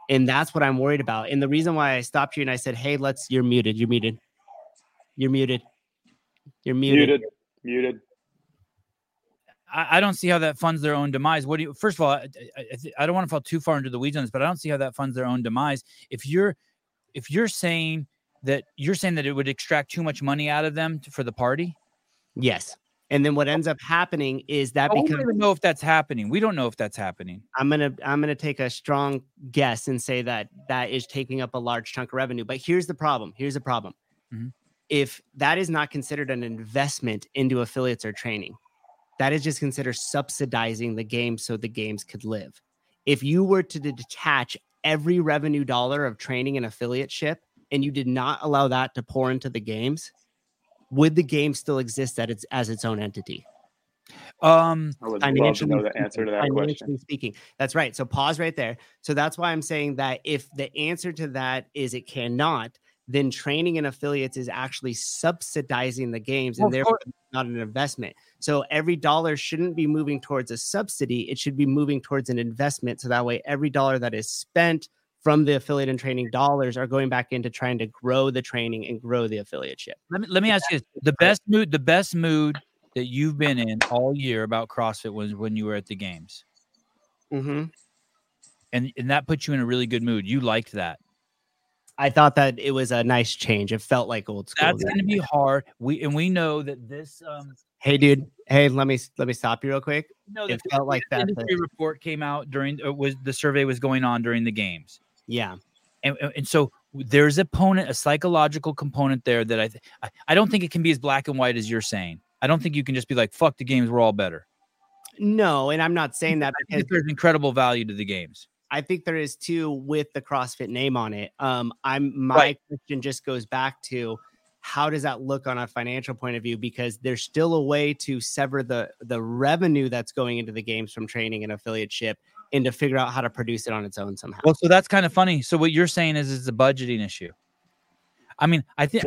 And that's what I'm worried about. And the reason why I stopped you and I said, hey, let's, you're muted, you're muted, you're muted, you're muted. Muted. Muted. I, I, don't see how that funds their own demise. What do you? First of all, I, I, I don't want to fall too far into the weeds on this, but I don't see how that funds their own demise. If you're if you're saying that you're saying that it would extract too much money out of them to, for the party, yes. And then what ends up happening is that Oh, we becomes don't know if that's happening. We don't know if that's happening. I'm gonna I'm gonna take a strong guess and say that that is taking up a large chunk of revenue. But here's the problem. Here's the problem. Mhm. If that is not considered an investment into affiliates or training, that is just considered subsidizing the game so the games could live. If you were to detach every revenue dollar of training and affiliateship and you did not allow that to pour into the games, would the game still exist at its as its own entity? I Um, would love to know the speaking, answer to that question. speaking. That's right. So pause right there. So that's why I'm saying that if the answer to that is it cannot, then training and affiliates is actually subsidizing the games and of therefore not an investment. So every dollar shouldn't be moving towards a subsidy. It should be moving towards an investment. So that way every dollar that is spent from the affiliate and training dollars are going back into trying to grow the training and grow the affiliateship. let me let me ask you this. the best mood the best mood that you've been in all year about CrossFit was when you were at the games. Mm-hmm. And and that put you in a really good mood. You liked that. I thought that it was a nice change. It felt like old school. That's going to be hard. We and we know that this um Hey, dude. Hey, let me let me stop you real quick. no It felt like that. industry report came out during uh, was the survey was going on during the games. Yeah. and, and- so there's a component, a psychological component there that I, th- I don't think it can be as black and white as you're saying. I don't think you can just be like, "Fuck the games, we're all better." No, and I'm not saying that I because think there's incredible value to the games. I think there is too with the CrossFit name on it. Um, I'm my Right. question just goes back to how does that look on a financial point of view? Because there's still a way to sever the the revenue that's going into the games from training and affiliateship and to figure out how to produce it on its own somehow. Well, so that's kind of funny. So what you're saying is it's a budgeting issue. I mean, I think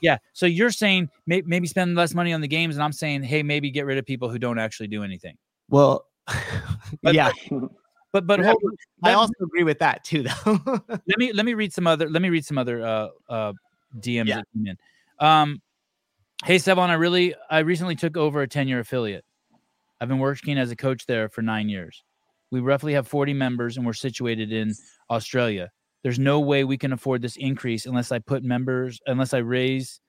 yeah. So you're saying may, maybe spend less money on the games, and I'm saying, hey, maybe get rid of people who don't actually do anything. Well, yeah, But but hold, I also agree with that too, though. let me let me read some other let me read some other uh uh DMs Yeah. that came in. Um hey Sevan, I really I recently took over a 10-year affiliate. I've been working as a coach there for 9 years. We roughly have 40 members and we're situated in Australia. There's no way we can afford this increase unless I put members unless I raise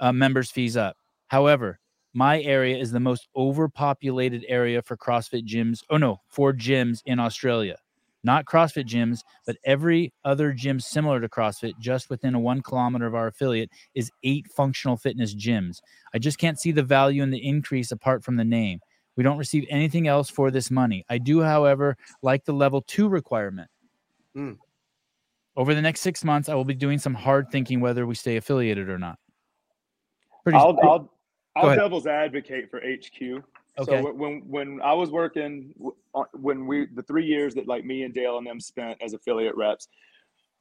uh, members fees up. However, my area is the most overpopulated area for CrossFit gyms. Oh no, for gyms in Australia not CrossFit gyms, but every other gym similar to CrossFit, just within a one kilometer of our affiliate, is eight functional fitness gyms. I just can't see the value in the increase apart from the name. We don't receive anything else for this money. I do, however, like the level two requirement. Hmm. Over the next six months, I will be doing some hard thinking whether we stay affiliated or not. Pretty I'll I'll, I'll devil's advocate for HQ. Okay. So when when I was working when we the three years that like me and Dale and them spent as affiliate reps,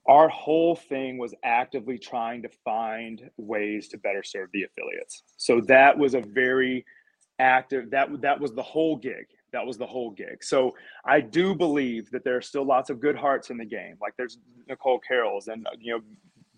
our whole thing was actively trying to find ways to better serve the affiliates. So that was a very active that that was the whole gig. That was the whole gig. So I do believe that there are still lots of good hearts in the game. Like there's Nicole Carroll's and uh, you know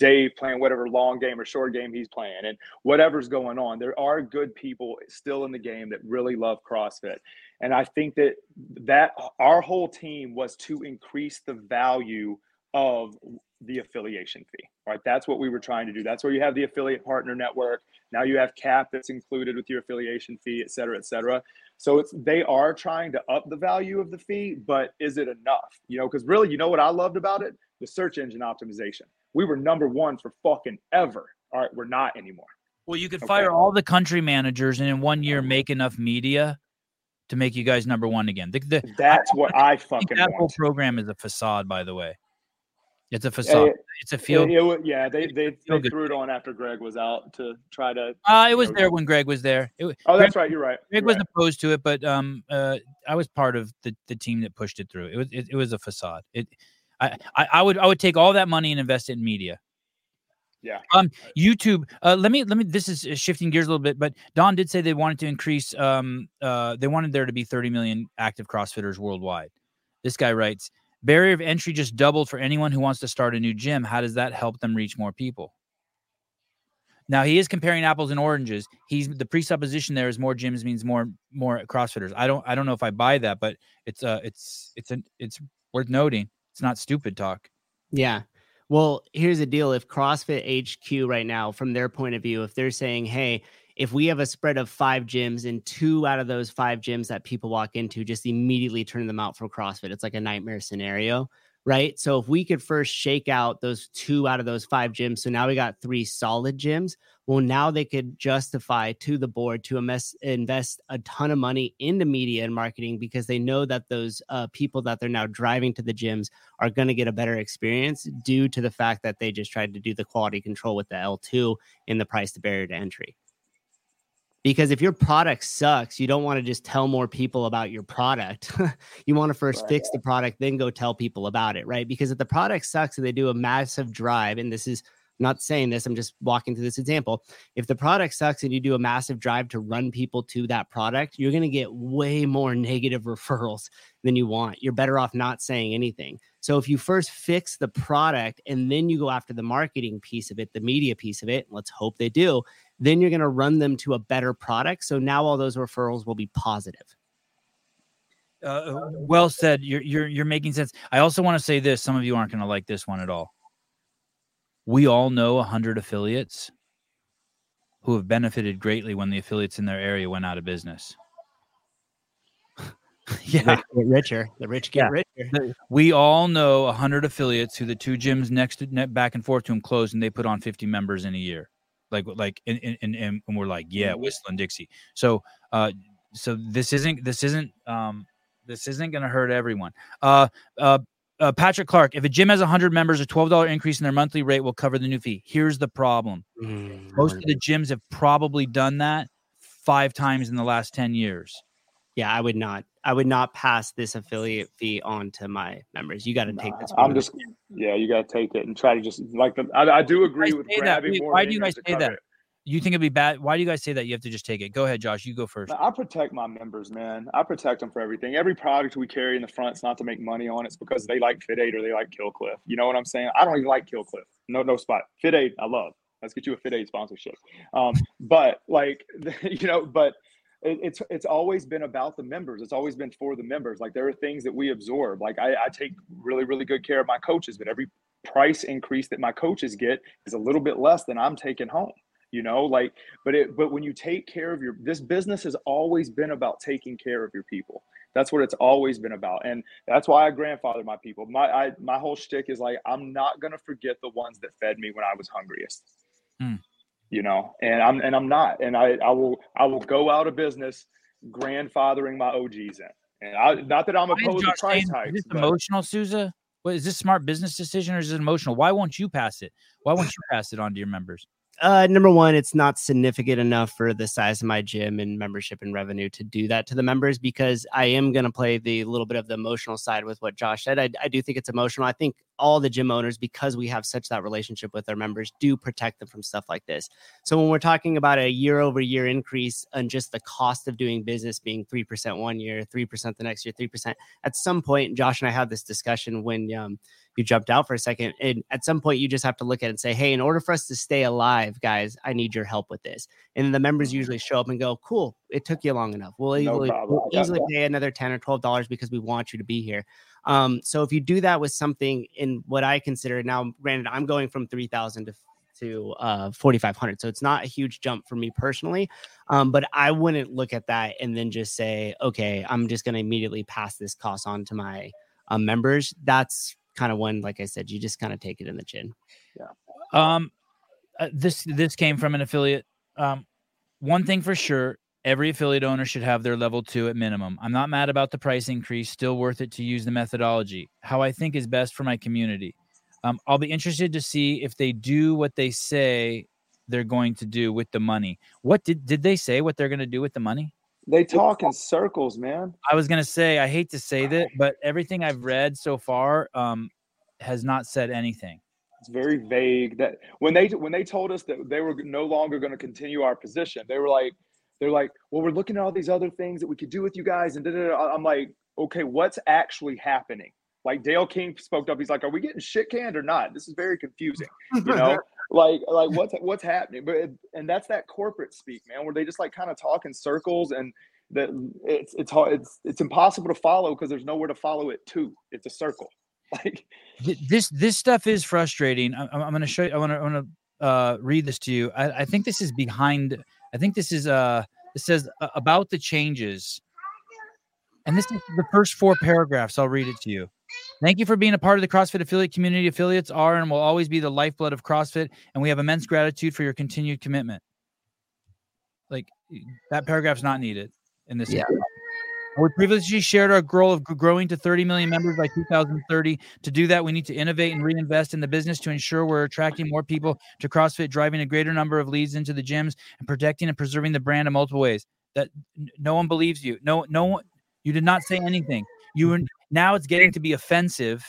Dave playing whatever long game or short game he's playing and whatever's going on. There are good people still in the game that really love CrossFit. And I think that that our whole team was to increase the value of the affiliation fee. Right? That's what we were trying to do. That's where you have the affiliate partner network. Now you have cap that's included with your affiliation fee, et cetera, et cetera. So it's they are trying to up the value of the fee, but is it enough? You know, because really, you know what I loved about it? The search engine optimization. We were number one for fucking ever. All right, we're not anymore. Well, you could Okay. fire all the country managers and in one year make enough media to make you guys number one again. The, the, That's what I I fucking that whole program is a facade, by the way. It's a facade. it- it's a field. it wa- yeah, they they, they threw it on after Greg was out to try to. Uh, it was know, there when Greg was there. It, Oh, Greg, that's right. You're right. Greg you're was right. opposed to it, but um, uh, I was part of the, the team that pushed it through. It was it, it was a facade. It, I, I I would I would take all that money and invest it in media. Yeah. Um, YouTube. Uh, let me let me. This is uh, shifting gears a little bit, but Don did say they wanted to increase. Um, uh, they wanted there to be 30 million active CrossFitters worldwide. This guy writes, barrier of entry just doubled for anyone who wants to start a new gym. How does that help them reach more people? Now he is comparing apples and oranges. He's the presupposition there is more gyms means more more CrossFitters. I don't I don't know if I buy that, but it's uh it's it's an it's worth noting. It's not stupid talk. Yeah. Well, here's the deal. If CrossFit HQ right now, from their point of view, if they're saying, hey, if we have a spread of five gyms and two out of those five gyms that people walk into just immediately turn them out for CrossFit, it's like a nightmare scenario, right? So if we could first shake out those two out of those five gyms, so now we got three solid gyms. Well, now they could justify to the board to invest, invest a ton of money into media and marketing because they know that those uh, people that they're now driving to the gyms are going to get a better experience due to the fact that they just tried to do the quality control with the L2 in the price to barrier to entry because if your product sucks you don't want to just tell more people about your product. You want to first right. fix the product then go tell people about it right? Because if the product sucks and they do a massive drive and this is I'm not saying this i'm just walking through this example. If the product sucks and you do a massive drive to run people to that product you're going to get way more negative referrals than you want. You're better off not saying anything. So if you first fix the product and then you go after the marketing piece of it the media piece of it let's hope they do then you're going to run them to a better product. So now all those referrals will be positive. Uh, well said. You're you're you're making sense. I also want to say this. Some of you aren't going to like this one at all. We all know a hundred affiliates who have benefited greatly when the affiliates in their area went out of business. yeah, get richer. The rich get yeah. richer. We all know a hundred affiliates who the two gyms next to back and forth to them closed, and they put on fifty members in a year like like and and, and we're like yeah mm-hmm. whistling dixie so uh so this isn't this isn't um this isn't gonna hurt everyone uh uh uh, Patrick Clark, if a gym has 100 members, a $12 increase in their monthly rate will cover the new fee. Here's the problem mm-hmm. most of the gyms have probably done that five times in the last 10 years. Yeah, I would not. I would not pass this affiliate fee on to my members. You got to nah, take this. I'm just, yeah, you got to take it and try to just like the. I, I do agree with grabbing more. Why do you guys say that? It. You think it'd be bad? Why do you guys say that? You have to just take it. Go ahead, Josh. You go first. I protect my members, man. I protect them for everything. Every product we carry in the front, it's not to make money on. It's because they like Fit Aid or they like Kill Cliff. You know what I'm saying? I don't even like Kill Cliff. No, no spot. Fit Aid, I love. Let's get you a Fit Aid sponsorship. Um, but like, you know, but it, it's it's always been about the members. It's always been for the members. Like there are things that we absorb. Like I, I take really, really good care of my coaches, but every price increase that my coaches get is a little bit less than I'm taking home you know like but it but when you take care of your this business has always been about taking care of your people that's what it's always been about and that's why i grandfather my people my I, my whole shtick is like i'm not gonna forget the ones that fed me when i was hungriest mm. You know and i'm and i'm not and i i will i will go out of business grandfathering my og's in and I, not that I'm opposed to price hikes. Is this emotional, Souza? What is this smart business decision or is it emotional? Why won't you pass it? Why won't you pass it on to your members? Uh, number one, it's not significant enough for the size of my gym and membership and revenue to do that to the members because I am going to play the little bit of the emotional side with what Josh said. I, I do think it's emotional. I think all the gym owners, because we have such that relationship with our members, do protect them from stuff like this. So when we're talking about a year over year increase and just the cost of doing business being 3% one year, 3% the next year, 3%, at some point, Josh and I had this discussion when, um, you jumped out for a second. And at some point, you just have to look at it and say, hey, in order for us to stay alive, guys, I need your help with this. And the members mm-hmm. usually show up and go, cool, it took you long enough. We'll no easily, we'll easily pay another 10 or $12 because we want you to be here. Um, so if you do that with something in what I consider now, granted, I'm going from 3,000 to to uh 4500 so it's not a huge jump for me personally um but i wouldn't look at that and then just say okay i'm just going to immediately pass this cost on to my uh, members that's kind of one, like I said, you just kind of take it in the chin. Yeah. Um, uh, this this came from an affiliate. Um, one thing for sure, every affiliate owner should have their level two at minimum. I'm not mad about the price increase. Still worth it to use the methodology. How I think is best for my community. Um, I'll be interested to see if they do what they say they're going to do with the money. What did did they say what they're going to do with the money? They talk in circles, man. I was gonna say I hate to say that, but everything I've read so far um, has not said anything. It's very vague. That when they when they told us that they were no longer going to continue our position, they were like, they're like, well, we're looking at all these other things that we could do with you guys, and da-da-da. I'm like, okay, what's actually happening? Like Dale King spoke up. He's like, "Are we getting shit canned or not?" This is very confusing. You know, like like what's what's happening? But and that's that corporate speak, man, where they just like kind of talk in circles and that it's it's hard it's it's impossible to follow because there's nowhere to follow it to. It's a circle. Like this this stuff is frustrating. I'm, I'm going to show you. I want to want to uh, read this to you. I, I think this is behind I think this is uh this says about the changes. And this is the first four paragraphs. I'll read it to you. Thank you for being a part of the CrossFit affiliate community. Affiliates are and will always be the lifeblood of CrossFit, and we have immense gratitude for your continued commitment. Like that paragraph's not needed in this. Yeah. We previously shared our goal of growing to 30 million members by 2030. To do that, we need to innovate and reinvest in the business to ensure we're attracting more people to CrossFit, driving a greater number of leads into the gyms, and protecting and preserving the brand in multiple ways. That no one believes you. No, no one. You did not say anything. You were now it's getting to be offensive.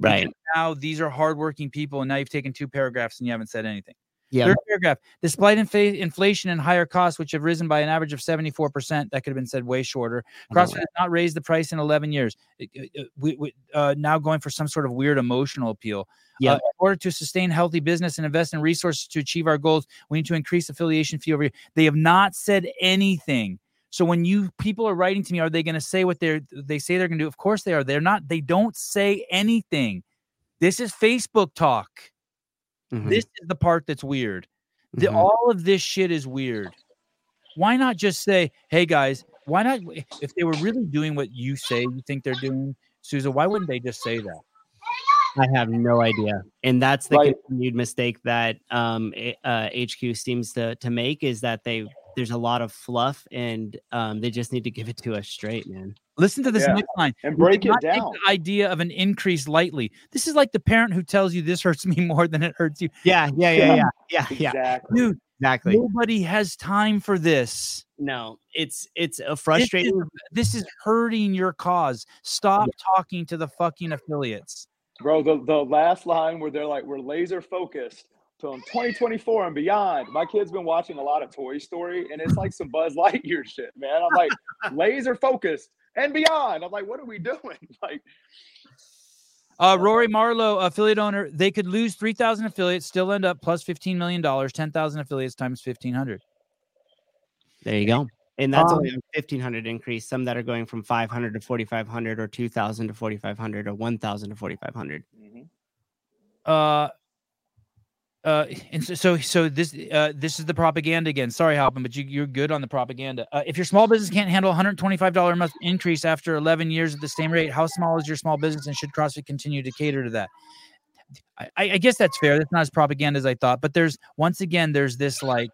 Right. now, these are hardworking people, and now you've taken two paragraphs and you haven't said anything. Yeah. Third paragraph. Despite inflation and higher costs, which have risen by an average of 74%, that could have been said way shorter. CrossFit has not raised the price in 11 years. It- it- it- we, we, uh, now going for some sort of weird emotional appeal. Yeah. Uh, in order to sustain healthy business and invest in resources to achieve our goals, we need to increase affiliation fee over here. They have not said anything. So when you people are writing to me, are they going to say what they're they say they're going to do? Of course they are. They're not. They don't say anything. This is Facebook talk. Mhm. This is the part that's weird. The, Mhm. All of this shit is weird. Why not just say, hey guys, why not? If they were really doing what you say you think they're doing, Souza, why wouldn't they just say that? I have no idea, and that's the Right. continued mistake that um, uh, HQ seems to to make is that they there's a lot of fluff, and um, they just need to give it to us straight, man. Listen to this Yeah. next line. and break it not take down. the idea of an increase lightly. This is like the parent who tells you this hurts me more than it hurts you. Yeah, yeah, yeah, Yeah. yeah, yeah, yeah. Exactly. Dude, Exactly. nobody has time for this. No, it's it's a This is, frustrating. this is hurting your cause. Stop talking to the fucking affiliates. Bro, the, the last line where they're like, we're laser focused till 2024 and beyond. My kid's been watching a lot of Toy Story and it's like some Buzz Lightyear shit, man. I'm like, laser focused and beyond. I'm like, what are we doing? Like, Uh, Rory Marlowe, affiliate owner, they could lose 3,000 affiliates, still end up plus $15 million, 10,000 affiliates times 1,500. There you go. And that's Um, only a fifteen hundred increase. Some that are going from five hundred to forty five hundred, or two thousand to forty five hundred, or one thousand to forty five hundred. Uh, uh, and so, so, so this, uh, this is the propaganda again. Sorry, Halpin, but you, you're good on the propaganda. Uh, if your small business can't handle $125 a month increase after 11 years at the same rate, how small is your small business and should CrossFit continue to cater to that? I, I I guess that's fair. That's not as propaganda as I thought, but there's once again, there's this like,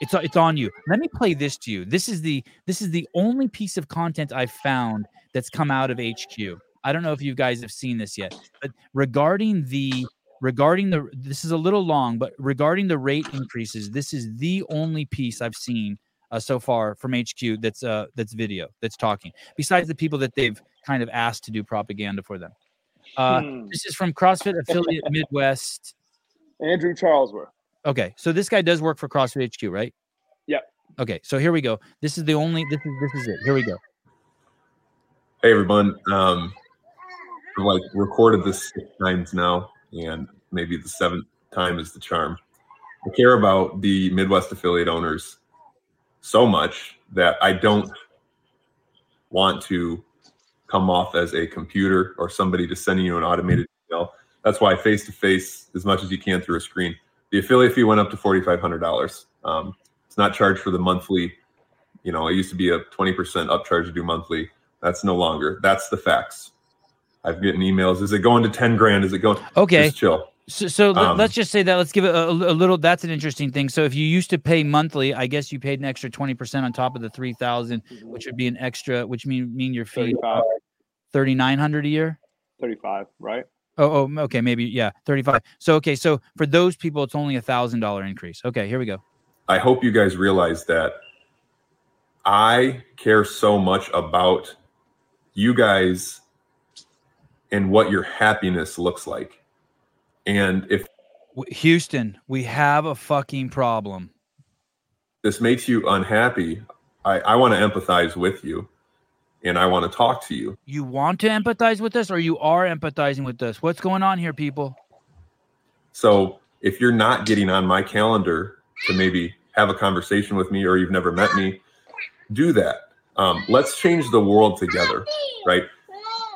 it's it's on you. Let me play this to you. This is the this is the only piece of content I've found that's come out of HQ. I don't know if you guys have seen this yet, but regarding the regarding the this is a little long, but regarding the rate increases, this is the only piece I've seen uh, so far from HQ that's uh that's video that's talking. Besides the people that they've kind of asked to do propaganda for them. Uh, hmm. this is from CrossFit Affiliate Midwest. Andrew Charlesworth. Okay, so this guy does work for CrossFit HQ, right? Yep. Okay, so here we go. This is the only. This is this is it. Here we go. Hey everyone. Um, I've like recorded this six times now, and maybe the seventh time is the charm. I care about the Midwest affiliate owners so much that I don't want to come off as a computer or somebody just sending you an automated email. That's why face to face as much as you can through a screen. The affiliate fee went up to forty five hundred dollars. Um, it's not charged for the monthly. You know, it used to be a twenty percent upcharge to do monthly. That's no longer. That's the facts. I've gotten emails. Is it going to ten grand? Is it going? Okay, Just chill. so, so let- Um, let's just say that. Let's give it a, a little. That's an interesting thing. So if you used to pay monthly, I guess you paid an extra twenty percent on top of the three thousand, which would be an extra, which mean mean your fee thirty nine hundred a year. 35, right? Oh, oh, okay, maybe yeah, thirty five. So okay, so for those people, it's only a thousand dollar increase. Okay, here we go. I hope you guys realize that I care so much about you guys and what your happiness looks like. And if Houston, we have a fucking problem. this makes you unhappy, I, I want to empathize with you and I want to talk to you. You want to empathize with us, or you are empathizing with us? What's going on here, people? So if you're not getting on my calendar to maybe have a conversation with me or you've never met me, do that. Um, let's change the world together, right?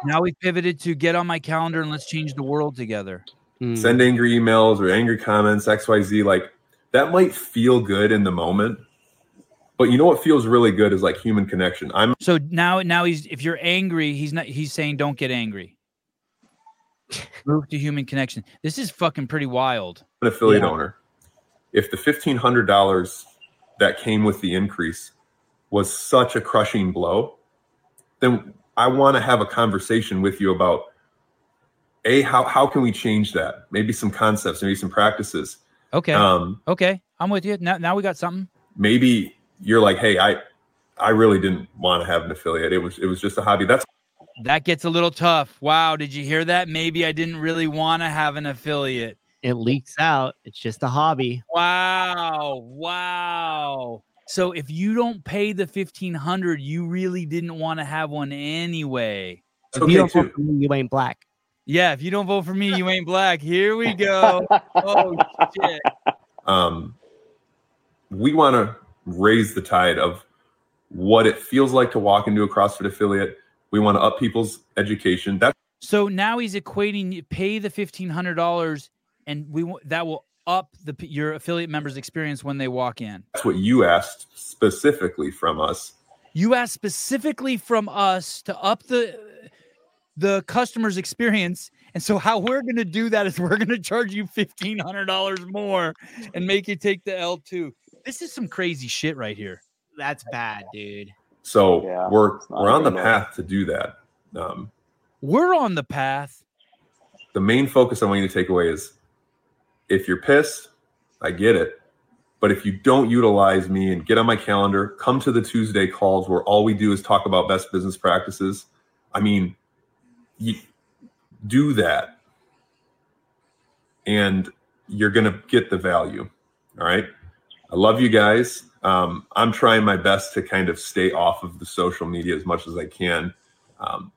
Now we've pivoted to get on my calendar and let's change the world together. Mm. Send angry emails or angry comments, XYZ. Like that might feel good in the moment, but you know what feels really good is like human connection. I'm So now, now he's if you're angry, he's not. He's saying don't get angry. Move to human connection. This is fucking pretty wild. an affiliate Yeah. owner. If the fifteen hundred dollars that came with the increase was such a crushing blow, then I want to have a conversation with you about a how how can we change that? Maybe some concepts, maybe some practices. Okay. Um, okay. I'm with you. Now, now we got something. maybe you're like, hey, I I really didn't want to have an affiliate. It was it was just a hobby. That's That gets a little tough. Wow. Did you hear that? Maybe I didn't really want to have an affiliate. It leaks out. It's just a hobby. Wow. Wow. So if you don't pay the 1500, you really didn't want to have one anyway. If you don't vote for me, you ain't black. Yeah, if you don't vote for me, you ain't black. Here we go. Oh shit. um, we want to raise the tide of what it feels like to walk into a CrossFit affiliate. We want to up people's education. That's So now he's equating pay the fifteen hundred dollars, and we that will up the your affiliate members' experience when they walk in. That's what you asked specifically from us. You asked specifically from us to up the the customer's experience, and so how we're going to do that is we're going to charge you fifteen hundred dollars more and make you take the L two. This is some crazy shit right here. That's bad, dude. So Yeah, we're we're on the path to do that. Um, We're on the path. the main focus I want you to take away is if you're pissed, I get it. But if you don't utilize me and get on my calendar, come to the Tuesday calls where all we do is talk about best business practices. I mean, you do that and you're going to get the value. All right. I love you guys. Um, I'm trying my best to kind of stay off of the social media as much as I can. Um,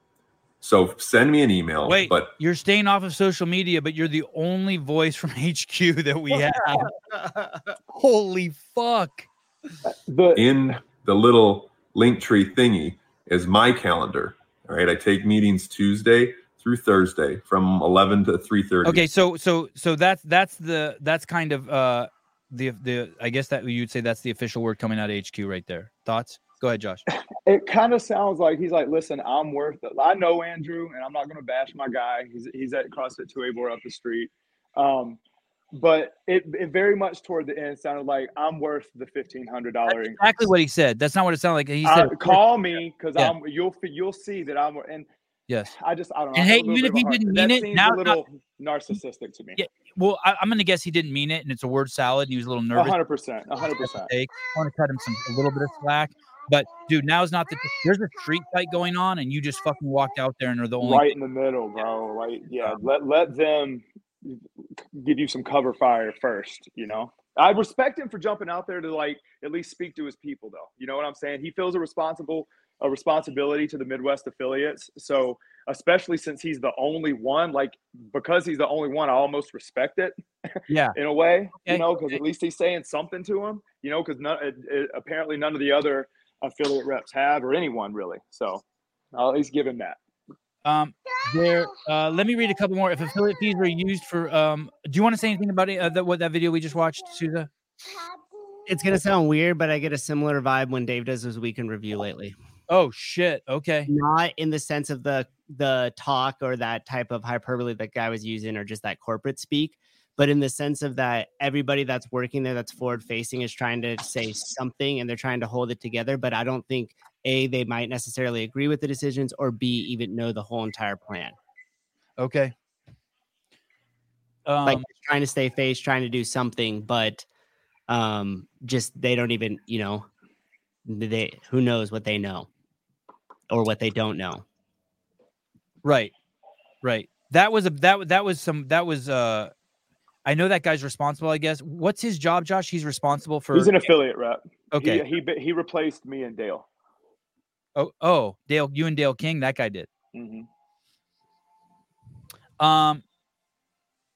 so send me an email. Wait, but you're staying off of social media, but you're the only voice from HQ that we have. Holy fuck. the, in the little link tree thingy is my calendar. All right. I take meetings Tuesday through Thursday from 11 to 3:30. Okay, so so so that's that's the that's kind of uh the the I guess that you'd say that's the official word coming out of HQ right there. Thoughts? Go ahead, Josh. it kind of sounds like he's like, listen, I'm worth it. I know Andrew, and I'm not going to bash my guy. He's he's at CrossFit Two Able up the street. Um, but it, it very much toward the end sounded like I'm worth the fifteen hundred dollar exactly what he said. That's not what it sounded like. He said, Uh, call me because Yeah. I'm you'll you'll see that I'm and "Yes." I just I don't know. And hey, even if he didn't that mean it, now- a little narcissistic to me. Yeah, Well, I, I'm gonna guess he didn't mean it, and it's a word salad. And he was a little nervous. hundred percent, hundred percent. I want to cut him some a little bit of slack. But dude, now's not the there's a street fight going on, and you just fucking walked out there and are the only Right in the middle, bro. Like yeah, let let them give you some cover fire first. You know, I respect him for jumping out there to like at least speak to his people, though. You know what I'm saying? He feels a responsible a responsibility to the Midwest affiliates. So especially since he's the only one, like because he's the only one, I almost respect it. Yeah. in a way, you know, because at least he's saying something to him. You know, because none it, it, apparently none of the other affiliate reps have or anyone really. So I'll at least give him that. Um, there. Uh, let me read a couple more. If affiliate fees are used for, um, do you want to say anything about it? Uh, that what that video we just watched, Souza? It's gonna sound weird, but I get a similar vibe when Dave does his weekend review lately. Oh shit. Okay. Not in the sense of the the talk or that type of hyperbole that guy was using, or just that corporate speak, but in the sense of that everybody that's working there that's forward facing is trying to say something and they're trying to hold it together. But I don't think a they might necessarily agree with the decisions, or b even know the whole entire plan. Okay. Um, like trying to stay face, trying to do something, but um just they don't even, you know, they who knows what they know or what they don't know. right. Right. That was a that that was some that was uh I know that guy's responsible, I guess. What's his job, Josh? He's responsible for He's an affiliate rep. Okay. He, he he replaced me and Dale. Oh, oh, Dale, you and Dale King, that guy did. hmm Um,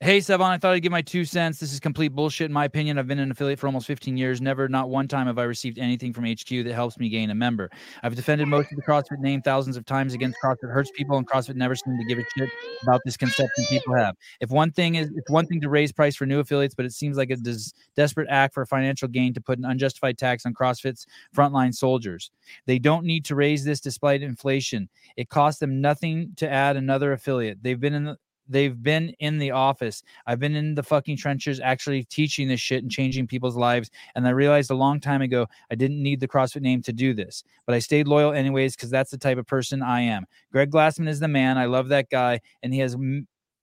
Hey, Sevan, I thought I'd give my two cents. This is complete bullshit, in my opinion. I've been an affiliate for almost 15 years. Never, not one time have I received anything from HQ that helps me gain a member. I've defended most of the CrossFit name thousands of times against CrossFit hurts people, and CrossFit never seemed to give a shit about this conception people have. If one thing is, it's one thing to raise price for new affiliates, but it seems like a des- desperate act for financial gain to put an unjustified tax on CrossFit's frontline soldiers. They don't need to raise this despite inflation. It costs them nothing to add another affiliate. They've been in the they've been in the office. I've been in the fucking trenches actually teaching this shit and changing people's lives. And I realized a long time ago I didn't need the CrossFit name to do this, but I stayed loyal anyways because that's the type of person I am. Greg Glassman is the man. I love that guy, and he has.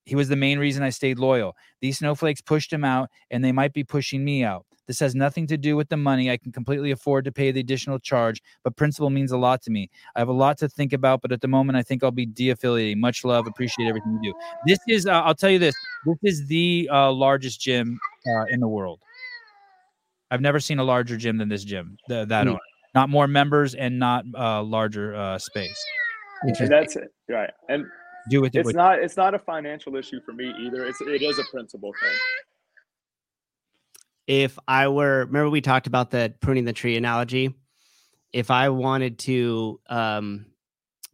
He was the main reason I stayed loyal. These snowflakes pushed him out, and they might be pushing me out. This has nothing to do with the money. I can completely afford to pay the additional charge, but principle means a lot to me. I have a lot to think about, but at the moment, I think I'll be de-affiliating. Much love. Appreciate everything you do. This is, uh, I'll tell you this. This is the uh, largest gym uh, in the world. I've never seen a larger gym than this gym. The, that Hmm. Not more members and not uh, larger uh, space. And that's it, right? And Do with it. it's what- not it's not a financial issue for me either. It's it is a principle thing. If I were remember we talked about the pruning the tree analogy. If I wanted to um,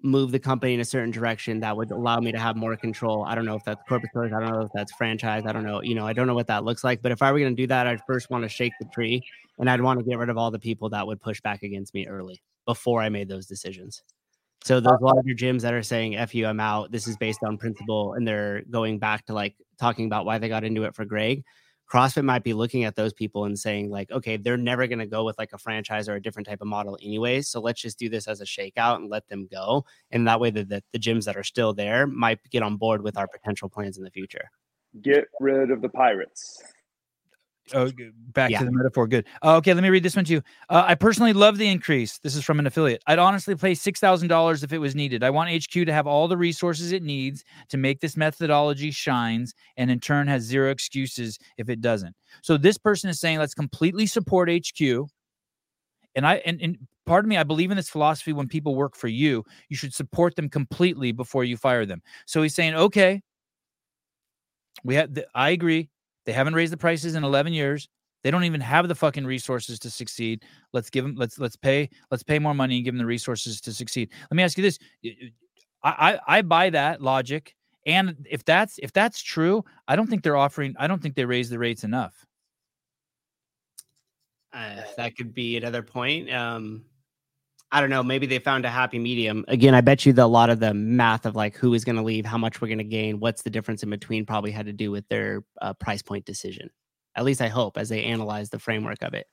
move the company in a certain direction that would allow me to have more control, I don't know if that's corporate stores, I don't know if that's franchise, I don't know, you know, I don't know what that looks like. But if I were going to do that, I'd first want to shake the tree and I'd want to get rid of all the people that would push back against me early before I made those decisions. So those larger gyms that are saying "f you, I'm out," this is based on principle, and they're going back to like talking about why they got into it for Greg. CrossFit might be looking at those people and saying, like, okay, they're never going to go with like a franchise or a different type of model anyways. So let's just do this as a shakeout and let them go. And that way, the, the, the gyms that are still there might get on board with our potential plans in the future. Get rid of the pirates. Oh, back Yeah. to the metaphor. Good. Uh, okay, let me read this one to you. Uh, I personally love the increase. This is from an affiliate. I'd honestly pay six thousand dollars if it was needed. I want HQ to have all the resources it needs to make this methodology shines, and in turn has zero excuses if it doesn't. So this person is saying, let's completely support HQ. And I and, and pardon me, I believe in this philosophy. When people work for you, you should support them completely before you fire them. So he's saying, okay, we have. th- I agree. They haven't raised the prices in 11 years. They don't even have the fucking resources to succeed. Let's give them. Let's let's pay. Let's pay more money and give them the resources to succeed. Let me ask you this. I, I, I buy that logic. And if that's if that's true, I don't think they're offering. I don't think they raise the rates enough. Uh, that could be another point. Um, I don't know. Maybe they found a happy medium. Again, I bet you that a lot of the math of like who is going to leave, how much we're going to gain, what's the difference in between, probably had to do with their uh, price point decision. At least I hope as they analyze the framework of it.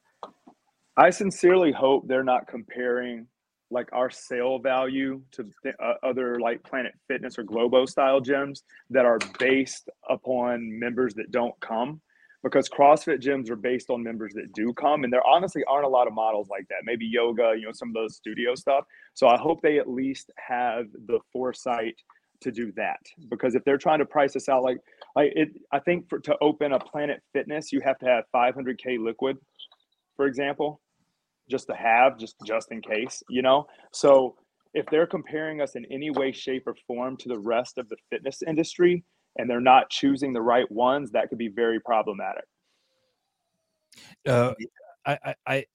I sincerely hope they're not comparing like our sale value to uh, other like Planet Fitness or Globo style gyms that are based upon members that don't come because CrossFit gyms are based on members that do come and there honestly aren't a lot of models like that. Maybe yoga, you know, some of those studio stuff. So I hope they at least have the foresight to do that because if they're trying to price us out like like it I think for to open a Planet Fitness you have to have 500k liquid for example just to have just just in case you know so if they're comparing us in any way shape or form to the rest of the fitness industry and they're not choosing the right ones that could be very problematic uh, I, I,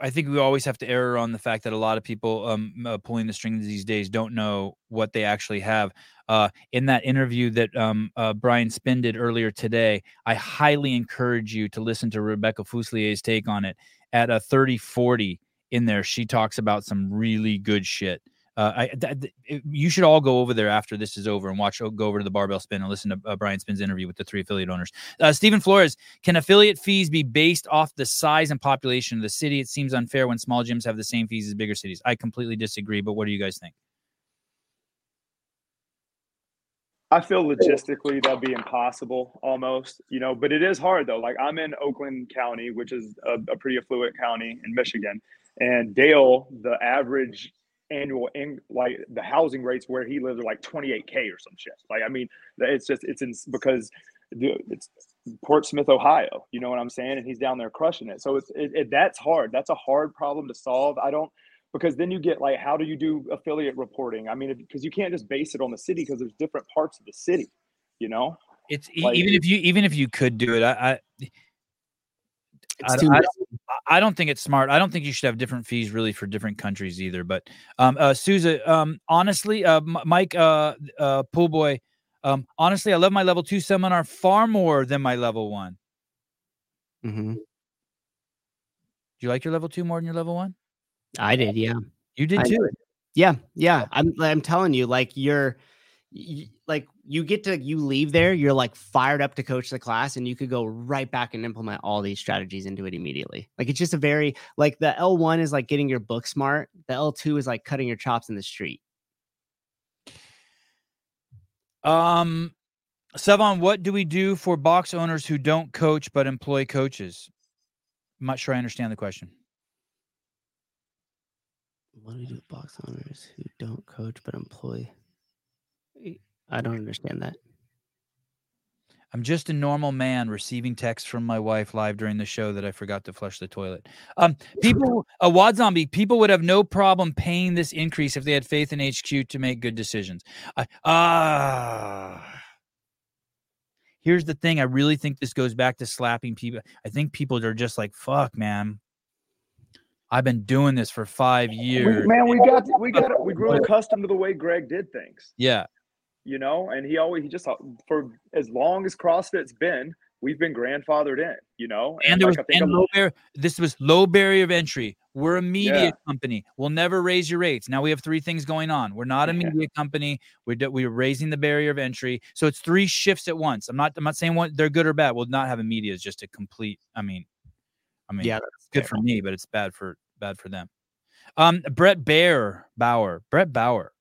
I, think we always have to err on the fact that a lot of people um, uh, pulling the strings these days don't know what they actually have. Uh, in that interview that um, uh, Brian Spin did earlier today, I highly encourage you to listen to Rebecca Fuselier's take on it. At a 30 40 in there, she talks about some really good shit. Uh, I, you should all go over there after this is over and watch. Go over to the Barbell Spin and listen to uh, Brian Spin's interview with the three affiliate owners. Uh, Stephen Flores, can affiliate fees be based off the size and population of the city? It seems unfair when small gyms have the same fees as bigger cities. I completely disagree, but what do you guys think? i feel logistically that'd be impossible almost you know but it is hard though like i'm in oakland county which is a, a pretty affluent county in michigan and dale the average annual in like the housing rates where he lives are like 28k or some shit. Like i mean it's just it's in because it's portsmouth ohio you know what i'm saying? And he's down there crushing it. So it's it, it, that's hard. That's a hard problem to solve. I don't because then you get like how do you do affiliate reporting? I mean because you can't just base it on the city because there's different parts of the city you know? It's Like- even if you even if you could do it, I I, I, too I don't, I don't think it's smart. I don't think you should have different fees really for different countries either. But um, uh, Souza, um, honestly, uh, M- Mike, uh, uh, pool boy, um, honestly, I love my level two seminar far more than my level one. Mm-hmm. Do you like your level two more than your level one? I did, yeah. You did I too. Yeah, yeah. I'm I'm telling you, like you're y- like you get to you leave there, you're like fired up to coach the class, and you could go right back and implement all these strategies into it immediately. Like it's just a very like the L1 is like getting your book smart. The L2 is like cutting your chops in the street. Um, Sevan, what do we do for box owners who don't coach but employ coaches? I'm not sure I understand the question. What do we do with box owners who don't coach but employ? I don't understand that. I'm just a normal man receiving texts from my wife live during the show that I forgot to flush the toilet. Um, people, a wad zombie, people would have no problem paying this increase if they had faith in HQ to make good decisions. I- Ah. Here's the thing. I really think this goes back to slapping people. I think people are just like, fuck, man. I've been doing this for five We, years. man, we got we got we grew accustomed to the way Greg did things. Yeah. You know, and he always he just uh, for as long as CrossFit's been, we've been grandfathered in, you know. And there was like, I think and low bar- this was low barrier of entry. We're a media Yeah. company. We'll never raise your rates. Now we have three things going on. We're not a Yeah. media company. We're do- we're raising the barrier of entry. So it's three shifts at once. I'm not I'm not saying what they're good or bad. We'll not have a media is just a complete. I mean, I mean, Yeah, it's good for me, but it's bad for bad for them. Um, Brett Bear Bauer, Brett Bauer.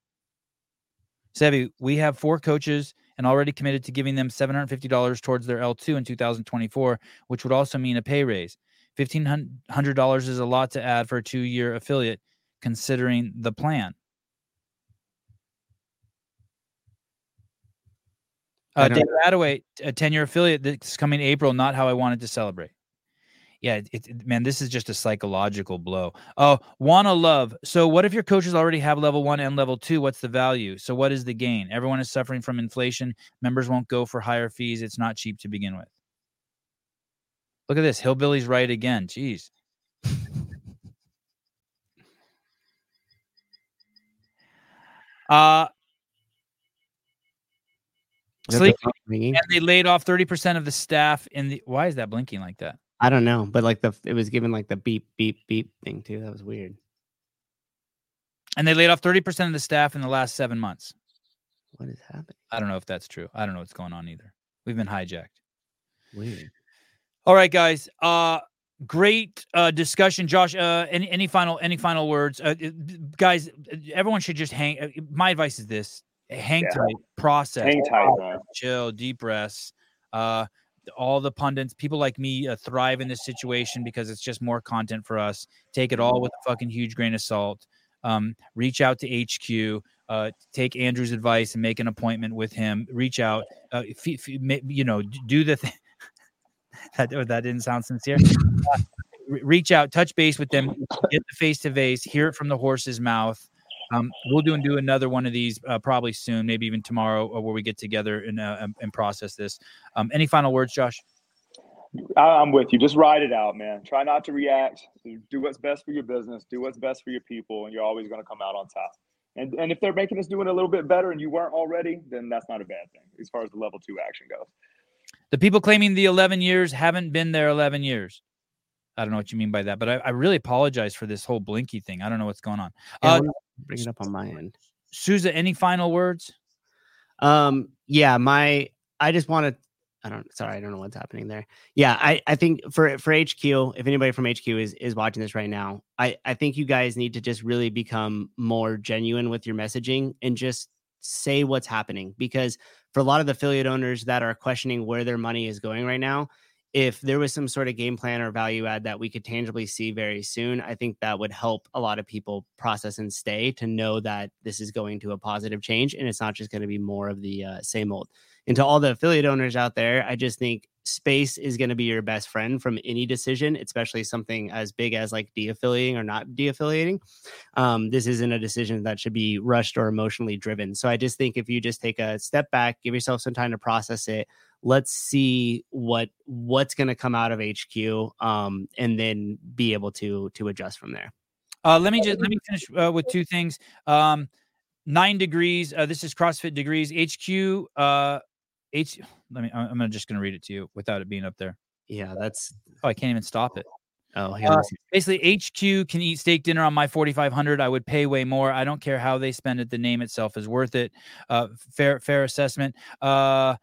Sevi, we have four coaches and already committed to giving them $750 towards their L2 in 2024, which would also mean a pay raise. $1,500 is a lot to add for a two year affiliate, considering the plan. Uh, David Attaway, a 10 year affiliate that's coming April, not how I wanted to celebrate. Yeah, it, it- man, this is just a psychological blow. Oh, wanna love. So, what if your coaches already have level one and level two? What's the value? So, what is the gain? Everyone is suffering from inflation. Members won't go for higher fees. It's not cheap to begin with. Look at this. Hillbilly's right again. Jeez. Uh, sleep, and they laid off 30% of the staff in the. Why is that blinking like that? I don't know, but like the it was given like the beep beep beep thing too. That was weird. And they laid off 30% of the staff in the last seven months. What is happening? I don't know if that's true. I don't know what's going on either. We've been hijacked. Weird. All right, guys. Uh great uh discussion. Josh, uh any any final any final words? Uh, uh, guys, everyone should just hang uh, my advice is this. Hang Yeah. tight, process, hang tight, man. chill, deep breaths. Uh all the pundits, people like me uh, thrive in this situation because it's just more content for us. Take it all with a fucking huge grain of salt. Um, reach out to HQ. Uh, take Andrew's advice and make an appointment with him. Reach out. Uh, if, if, you know, do the thing. that oh, that didn't sound sincere. Uh, reach out, touch base with them, get the face to face, hear it from the horse's mouth. Um, we'll do and do another one of these uh, probably soon, maybe even tomorrow, uh, where we get together and uh, and- process this. Um, any final words, Josh? I'm with you. Just ride it out, man. Try not to react. Do what's best for your business. Do what's best for your people, and you're always going to come out on top. And and if they're making us doing a little bit better, and you weren't already, then that's not a bad thing as far as the level two action goes. The people claiming the 11 years haven't been there 11 years. I don't know what you mean by that, but I, I really apologize for this whole blinky thing. I don't know what's going on. Yeah, Uh, bring it up on my end. Souza, any final words? Um, yeah, my I just want to. I don't. Sorry, I don't know what's happening there. Yeah, I I think for for HQ, if anybody from HQ is is watching this right now, I I think you guys need to just really become more genuine with your messaging and just say what's happening because for a lot of the affiliate owners that are questioning where their money is going right now if there was some sort of game plan or value add that we could tangibly see very soon, I think that would help a lot of people process and stay to know that this is going to a positive change and it's not just going to be more of the uh, same old. And to all the affiliate owners out there, I just think space is going to be your best friend from any decision, especially something as big as like de-affiliating or not de-affiliating. Um, this isn't a decision that should be rushed or emotionally driven. So I just think if you just take a step back, give yourself some time to process it, let's see what what's going to come out of HQ, um, and then be able to to adjust from there. Uh, let me just let me finish uh, with two things. Um, nine degrees. Uh, this is CrossFit degrees. HQ. Uh, H. Let me. I'm I'm just going to read it to you without it being up there. Yeah, that's Oh, I can't even stop it. oh yeah. Uh, basically, HQ can eat steak dinner on my 4500. I would pay way more. I don't care how they spend it. The name itself is worth it. Uh, fair, fair assessment. Uh,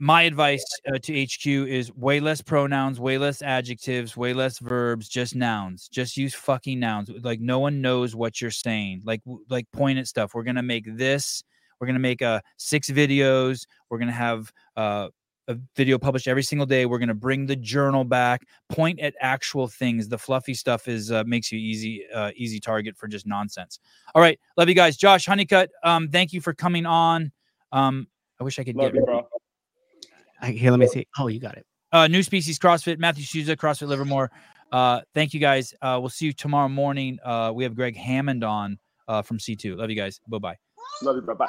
my advice uh, to HQ is way less pronouns, way less adjectives, way less verbs, just nouns. Just use fucking nouns. Like no one knows what you're saying. Like like point at stuff. We're gonna make this. We're gonna make uh six videos. We're gonna have uh a video published every single day. We're gonna bring the journal back. Point at actual things. The fluffy stuff is uh, makes you easy uh, easy target for just nonsense. All right, love you guys. Josh Honeycutt, um, thank you for coming on. Um, I wish I could Love get you, here, let me see. Oh, you got it. uh, New Species CrossFit, Matthew Souza, CrossFit Livermore. Uh, thank you guys. Uh, we'll see you tomorrow morning. Uh, we have Greg Hammond on uh, from C2. Love you guys. Bye bye. Love you, bro. Bye.